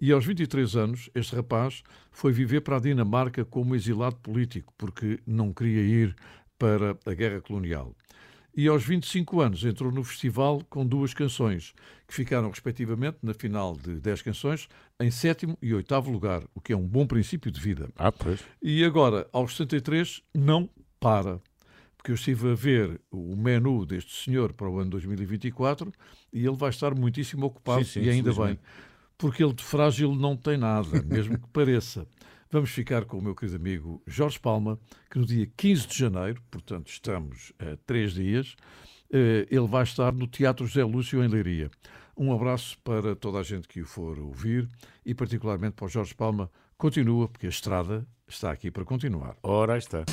E aos 23 anos, este rapaz foi viver para a Dinamarca como exilado político, porque não queria ir para a guerra colonial. E aos 25 anos entrou no festival com duas canções, que ficaram respectivamente na final de 10 canções, em sétimo e oitavo lugar, o que é um bom princípio de vida. Ah, pois. E agora, aos 63, não para. Porque eu estive a ver o menu deste senhor para o ano 2024 e ele vai estar muitíssimo ocupado, Sim, sim, e ainda bem. Porque ele de frágil não tem nada, mesmo que pareça. Vamos ficar com o meu querido amigo Jorge Palma, que no dia 15 de janeiro, portanto estamos a três dias, eh, ele vai estar no Teatro José Lúcio em Leiria. Um abraço para toda a gente que o for ouvir e particularmente para o Jorge Palma. Continua, porque a estrada está aqui para continuar. Ora, está.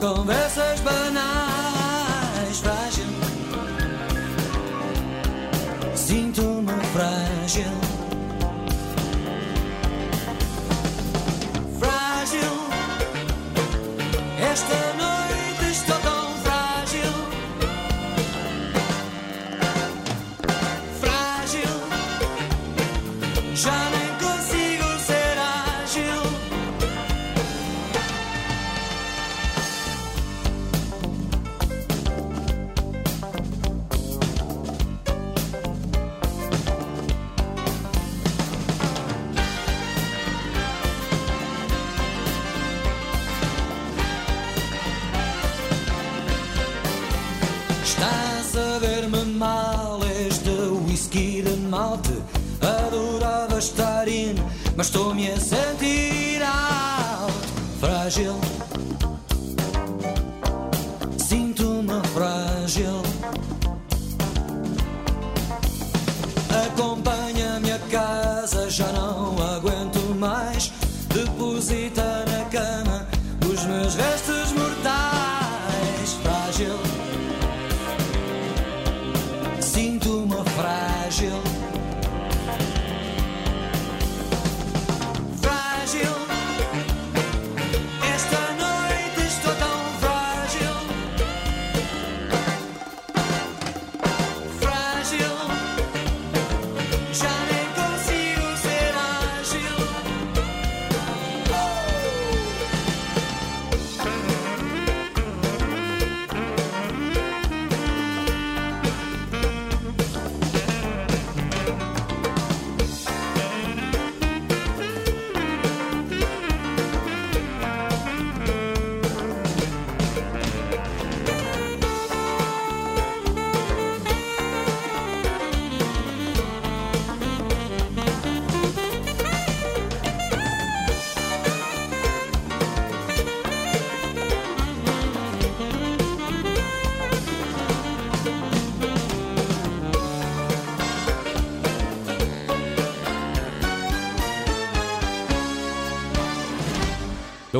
Conversas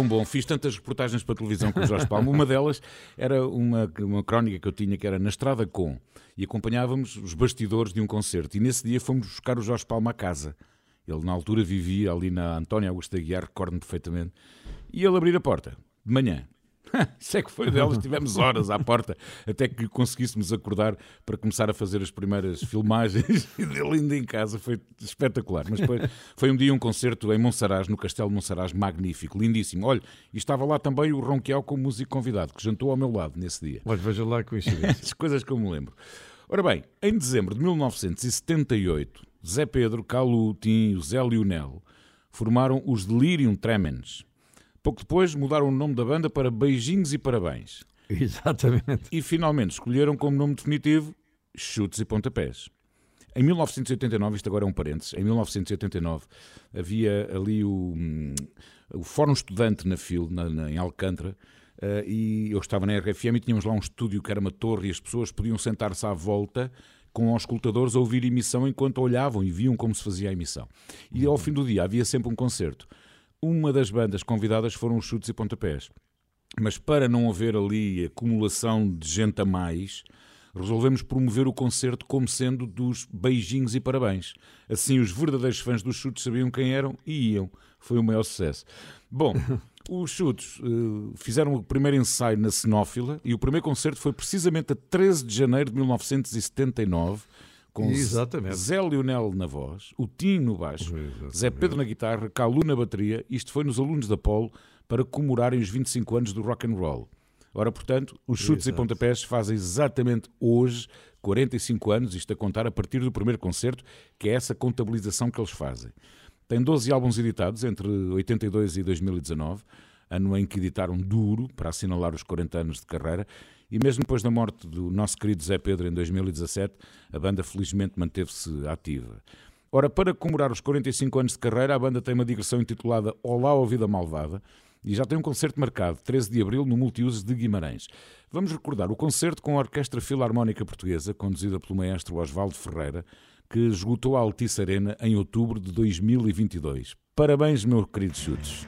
bom, fiz tantas reportagens para televisão com o Jorge Palma. Uma delas era uma, uma crónica que eu tinha que era na Estrada Com e acompanhávamos os bastidores de um concerto. E nesse dia fomos buscar o Jorge Palma a casa. Ele na altura vivia ali na Antónia Augusta Guiar, recordo-me perfeitamente. E ele abrir a porta, de manhã. Isso é que foi delas, tivemos horas à porta até que conseguíssemos acordar para começar a fazer as primeiras filmagens dele ainda em casa, foi espetacular. Mas foi, foi um dia um concerto em Monsaraz, no Castelo de Monsaraz, magnífico, lindíssimo. Olha, e estava lá também o Ronquial como músico convidado, que jantou ao meu lado nesse dia. Olha, veja lá a coincidência. As coisas que eu me lembro. Ora bem, em dezembro de 1978, Zé Pedro, Calu, Tim e o Zé Lionel formaram os Delirium Tremens. Pouco depois mudaram o nome da banda para Beijinhos e Parabéns. Exatamente. E finalmente escolheram como nome definitivo Chutes e Pontapés. Em 1989, isto agora é um parênteses, em 1989 havia ali o, hum, o Fórum Estudante na FIL, na, na- em Alcântara, eh, e eu estava na RFM e tínhamos lá um estúdio que era uma torre e as pessoas podiam sentar-se à volta com os escutadores a ouvir emissão enquanto olhavam e viam como se fazia a emissão. E ao fim do dia havia sempre um concerto. Uma das bandas convidadas foram os Chutes e Pontapés. Mas para não haver ali acumulação de gente a mais, resolvemos promover o concerto como sendo dos beijinhos e parabéns. Assim, os verdadeiros fãs dos chutes sabiam quem eram e iam. Foi o maior sucesso. Bom, os chutes eh, fizeram o primeiro ensaio na Cenófila e o primeiro concerto foi precisamente a 13 de janeiro de 1979. Com Exatamente. Zé Lionel na voz, o Tim no baixo, Zé Pedro na guitarra, Calu na bateria. Isto foi nos alunos da Polo para comemorarem os 25 anos do rock and roll. Ora, portanto, os chutes e Exato. pontapés fazem exatamente hoje 45 anos, isto a contar a partir do primeiro concerto, que é essa contabilização que eles fazem. Tem 12 álbuns editados entre 82 e 2019, ano em que editaram Duro, para assinalar os 40 anos de carreira, e mesmo depois da morte do nosso querido Zé Pedro em 2017, a banda felizmente manteve-se ativa. Ora, para comemorar os 45 anos de carreira, a banda tem uma digressão intitulada Olá, ó Vida Malvada, e já tem um concerto marcado, 13 de abril, no Multiusos de Guimarães. Vamos recordar o concerto com a Orquestra Filarmónica Portuguesa, conduzida pelo maestro Osvaldo Ferreira, que esgotou a Altice Arena em outubro de 2022. Parabéns, meu querido Chutes.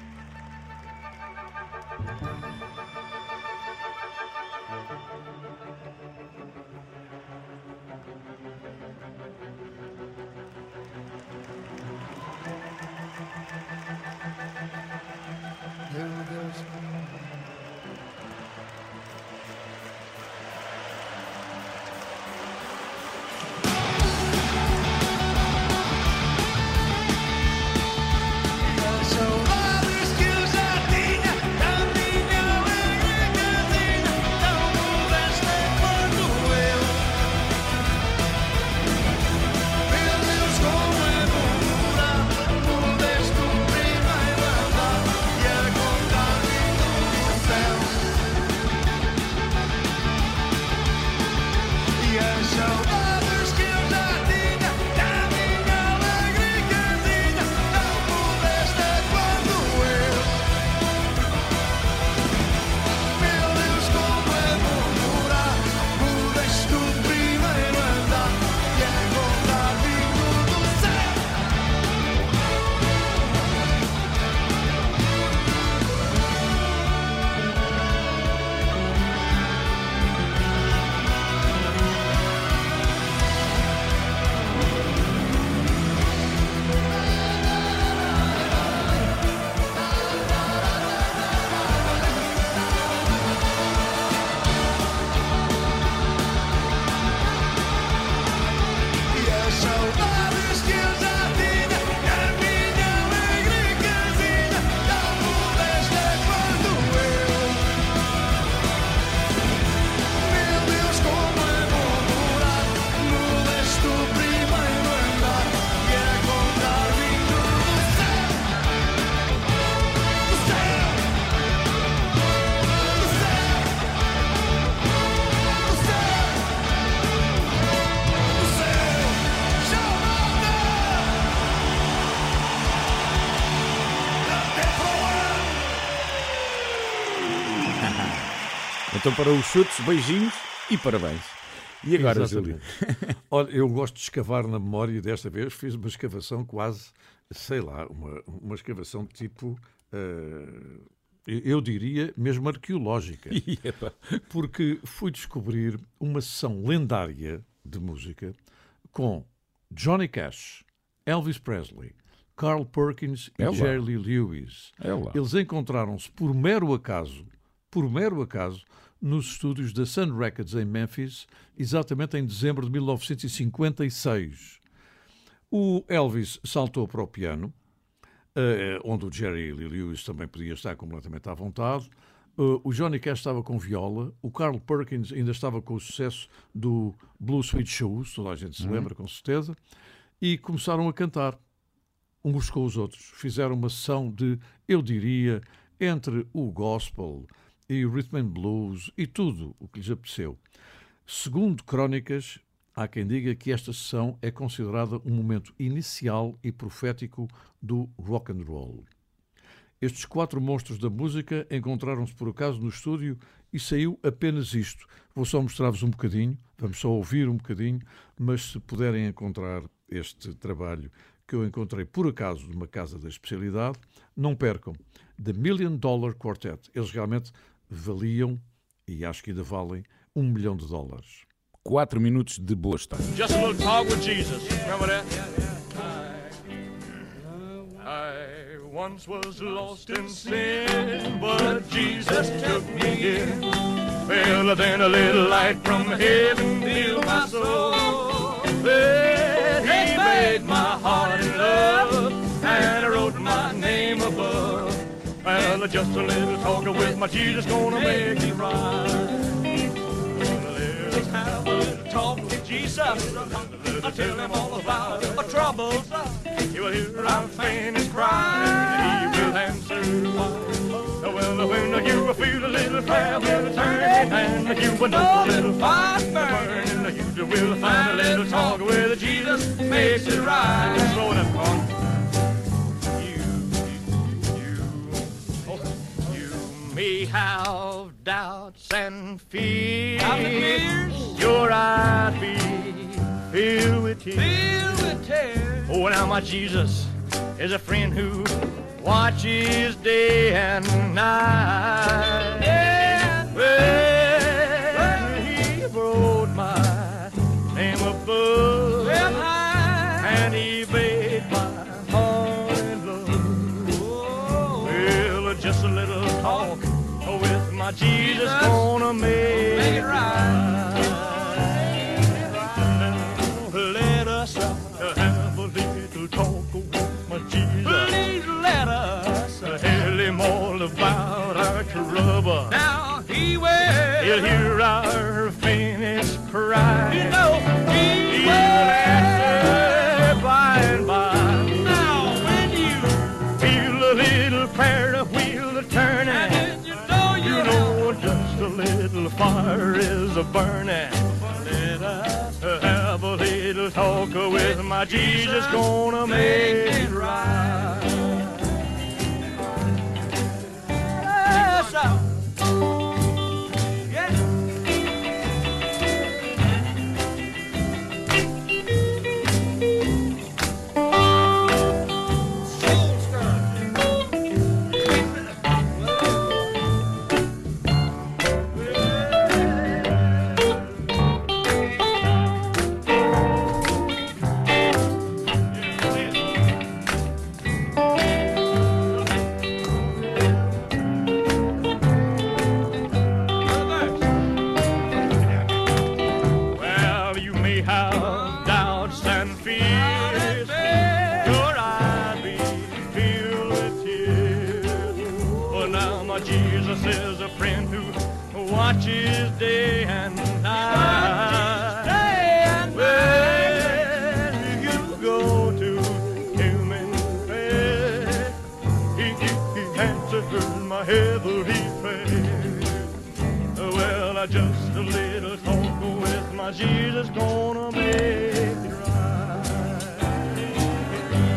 Então, para os chutes, beijinhos e parabéns. E agora, Júlio? Exatamente. Olha, eu gosto de escavar na memória e desta vez fiz uma escavação quase, sei lá, uma, uma escavação de tipo, eh, eu diria mesmo arqueológica. Porque fui descobrir uma sessão lendária de música com Johnny Cash, Elvis Presley, Carl Perkins e É lá. Jerry Lewis. É. Eles encontraram-se por mero acaso, por mero acaso, nos estúdios da Sun Records em Memphis, exatamente em dezembro de 1956. O Elvis saltou para o piano, eh, onde o Jerry Lee Lewis também podia estar completamente à vontade. Eh, o Johnny Cash estava com viola, o Carl Perkins ainda estava com o sucesso do Blue Sweet Shoes, toda a gente se Uhum. lembra com certeza, e começaram a cantar uns com os outros. Fizeram uma sessão de, eu diria, entre o gospel e rhythm and blues e tudo o que lhes apeteceu. Segundo crónicas, há quem diga que esta sessão é considerada um momento inicial e profético do rock and roll. Estes quatro monstros da música encontraram-se por acaso no estúdio e saiu apenas isto. Vou só mostrar-vos um bocadinho, vamos só ouvir um bocadinho, mas se puderem encontrar este trabalho que eu encontrei por acaso numa casa da especialidade, não percam. The Million Dollar Quartet. Eles realmente valiam, e acho que ainda valem, um milhão de dólares. Quatro minutos de boa história. Just a little talk with Jesus. Remember that? I once was lost in sin, but Jesus took me in. Well, then a little light from heaven filled my soul. Then he made my heart Well, just a little talk with my Jesus gonna make it right. Let's have a little talk with Jesus. I tell him all about my troubles. He will hear our faintest cry. He will answer why. Well, when you feel a little fire will turn and you will know a little fire burning, you will find a little talk with Jesus makes it right. Throw it up, may have doubts and fears. Your eyes be filled with tears. Oh, now my Jesus is a friend who watches day and night. Well, he wrote my name above, Jesus gonna make it right. Let us have a little talk with my Jesus. Please let us tell him all about our trouble. Now he will. He'll hear our faintest cry. Fire is a burning. Let us have a little talk with my Jesus, gonna make it right. Jesus gonna make it right.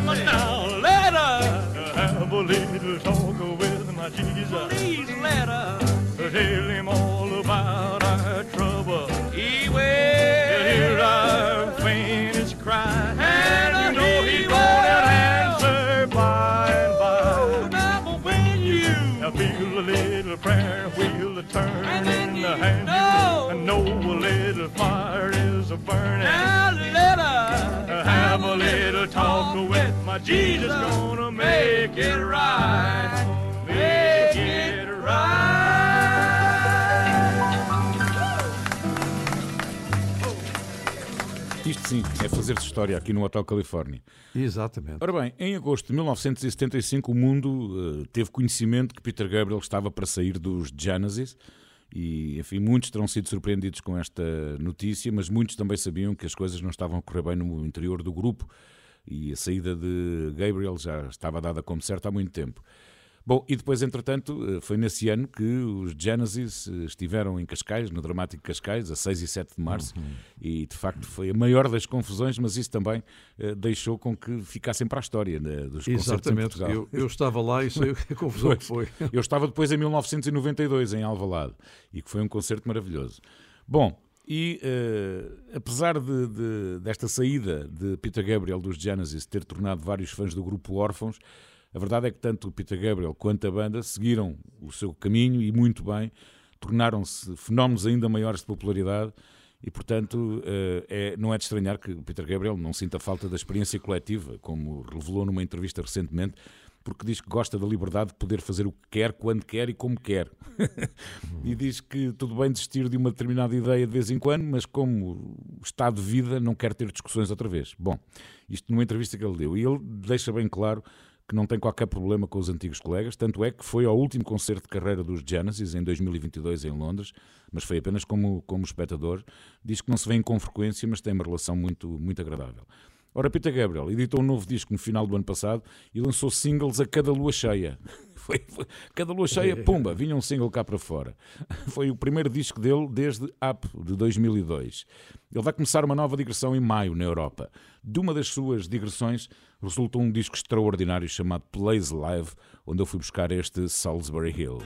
But now let us have a little talk with my Jesus. Please let us tell him all about our trouble. He will hear our faintest cry. And you know He will answer by and by. Now when you feel a little prayer wheel turn in the hand, I know a little fire. Burning. Now let us have a little talk with my Jesus. Gonna make it right. Make it right. Isto sim, é fazer-se história aqui no Hotel Califórnia. Exatamente. Ora bem, em agosto de 1975 o mundo eh, teve conhecimento que Peter Gabriel estava para sair dos Genesis e, enfim, muitos terão sido surpreendidos com esta notícia, mas muitos também sabiam que as coisas não estavam a correr bem no interior do grupo e a saída de Gabriel já estava dada como certa há muito tempo. Bom, e depois, entretanto, eh, foi nesse ano que os Genesis eh, estiveram em Cascais, no Dramático Cascais, a 6 e 7 de março, e de facto foi a maior das confusões, mas isso também eh, deixou com que ficassem para a história né, dos Exatamente. Eu, eu estava lá e sei a confusão que foi. Eu estava depois em 1992 em Alvalade e que foi um concerto maravilhoso. Bom, e eh, apesar de, de- desta saída de Peter Gabriel dos Genesis ter tornado vários fãs do grupo órfãos, a verdade é que tanto o Peter Gabriel quanto a banda seguiram o seu caminho e muito bem, tornaram-se fenómenos ainda maiores de popularidade e, portanto, eh, é- não é de estranhar que o Peter Gabriel não sinta falta da experiência coletiva, como revelou numa entrevista recentemente, porque diz que gosta da liberdade de poder fazer o que quer, quando quer e como quer. e diz que tudo bem desistir de uma determinada ideia de vez em quando, mas como estado de vida não quer ter discussões outra vez. Bom, isto numa entrevista que ele deu. E ele deixa bem claro que não tem qualquer problema com os antigos colegas, tanto é que foi ao último concerto de carreira dos Genesis em 2022 em Londres, mas foi apenas como, como espectador. Diz que não se vêem com frequência, mas tem uma relação muito, muito agradável. Ora, Peter Gabriel editou um novo disco no final do ano passado e lançou singles a cada lua cheia. Foi, foi- cada lua cheia, pumba, vinha um single cá para fora. Foi o primeiro disco dele desde Up, de 2002. Ele vai começar uma nova digressão em maio, na Europa. De uma das suas digressões resultou um disco extraordinário chamado Plays Live, onde eu fui buscar este Salisbury Hill.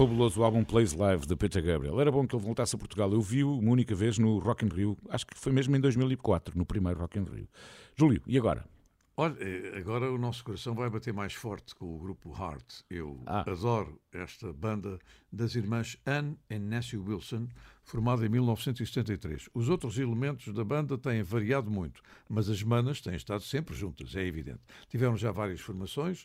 Fabuloso álbum Plays Live de Peter Gabriel. Era bom que ele voltasse a Portugal. Eu vi-o uma única vez no Rock in Rio, acho que foi mesmo em 2004, no primeiro Rock in Rio. Júlio, e agora? Olha, eh, agora o nosso coração vai bater mais forte com o grupo Heart. Eu Ah. adoro esta banda das irmãs Anne e Nancy Wilson, formada em 1973. Os outros elementos da banda têm variado muito, mas as manas têm estado sempre juntas, é evidente. Tiveram já várias formações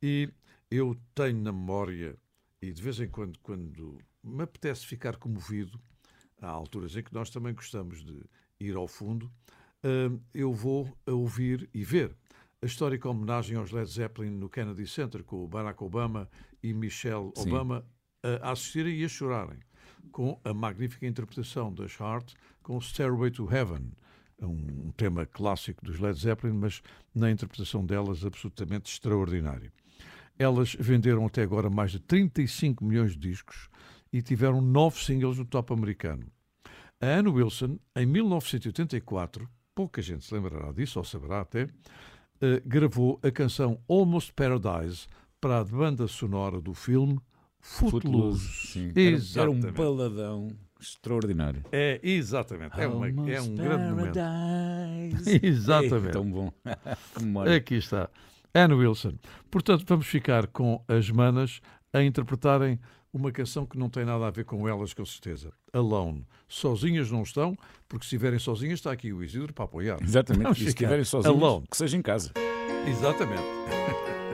e eu tenho na memória, e de vez em quando, quando me apetece ficar comovido, há alturas em que nós também gostamos de ir ao fundo, hum, eu vou a ouvir e ver a histórica homenagem aos Led Zeppelin no Kennedy Center, com o Barack Obama e Michelle Sim. Obama a assistirem e a chorarem, com a magnífica interpretação das Heart com Stairway to Heaven, um tema clássico dos Led Zeppelin, mas na interpretação delas absolutamente extraordinário. Elas venderam até agora mais de 35 milhões de discos e tiveram nove singles no top americano. A Anne Wilson, em 1984, pouca gente se lembrará disso, ou saberá até, eh, gravou a canção Almost Paradise para a banda sonora do filme Footloose. Sim. Era, era um Exatamente. baladão extraordinário. É, exatamente. É, uma- é um Almost grande momento. Paradise. Exatamente. Ei, tão bom. Aqui está. Anne Wilson. Portanto, vamos ficar com as manas a interpretarem uma canção que não tem nada a ver com elas, com certeza. Alone. Sozinhas não estão, porque se estiverem sozinhas está aqui o Isidro para apoiar. Exatamente. Vamos E se estiverem sozinhos, Alone. que seja em casa. Exatamente.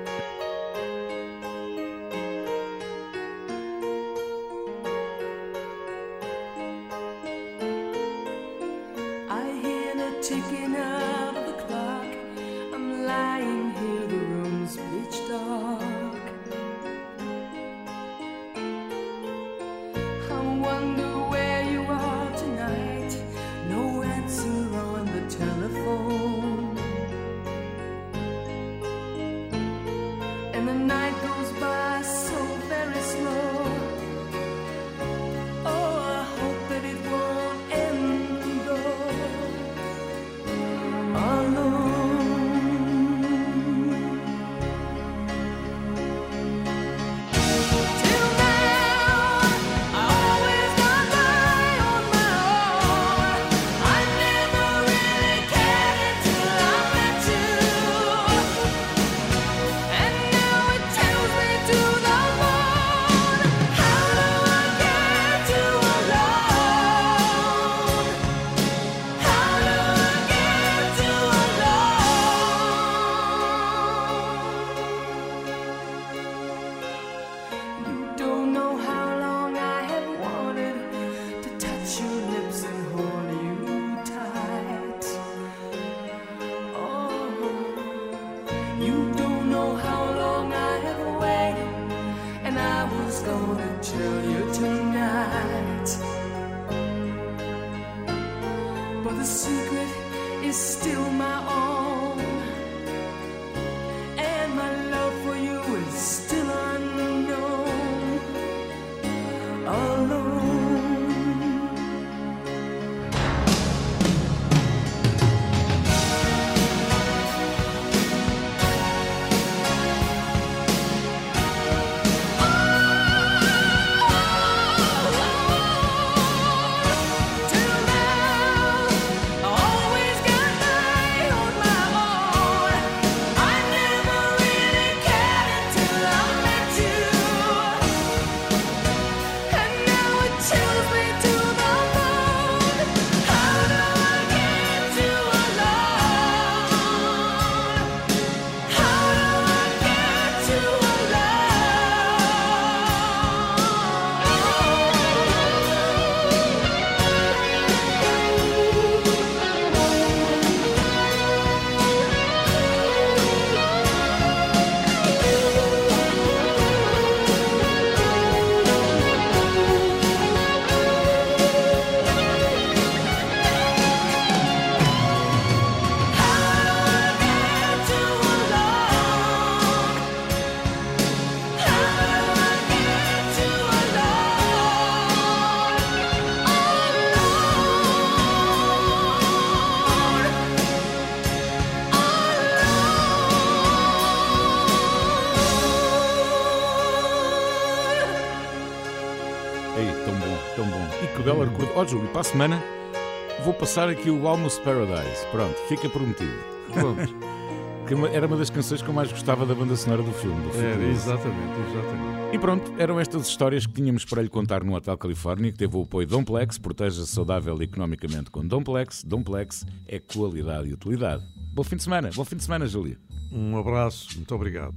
Ó, Júlio, para a semana vou passar aqui o Almost Paradise. Pronto, fica prometido. Pronto. Que uma- era uma das canções que eu mais gostava da banda sonora do filme. Do filme. Era, exatamente, exatamente. E pronto, eram estas histórias que tínhamos para lhe contar no Hotel Califórnia, que teve o apoio Domplex, proteja-se saudável economicamente com Domplex. Domplex é qualidade e utilidade. Bom fim de semana, bom fim de semana, Júlia. Um abraço, muito obrigado.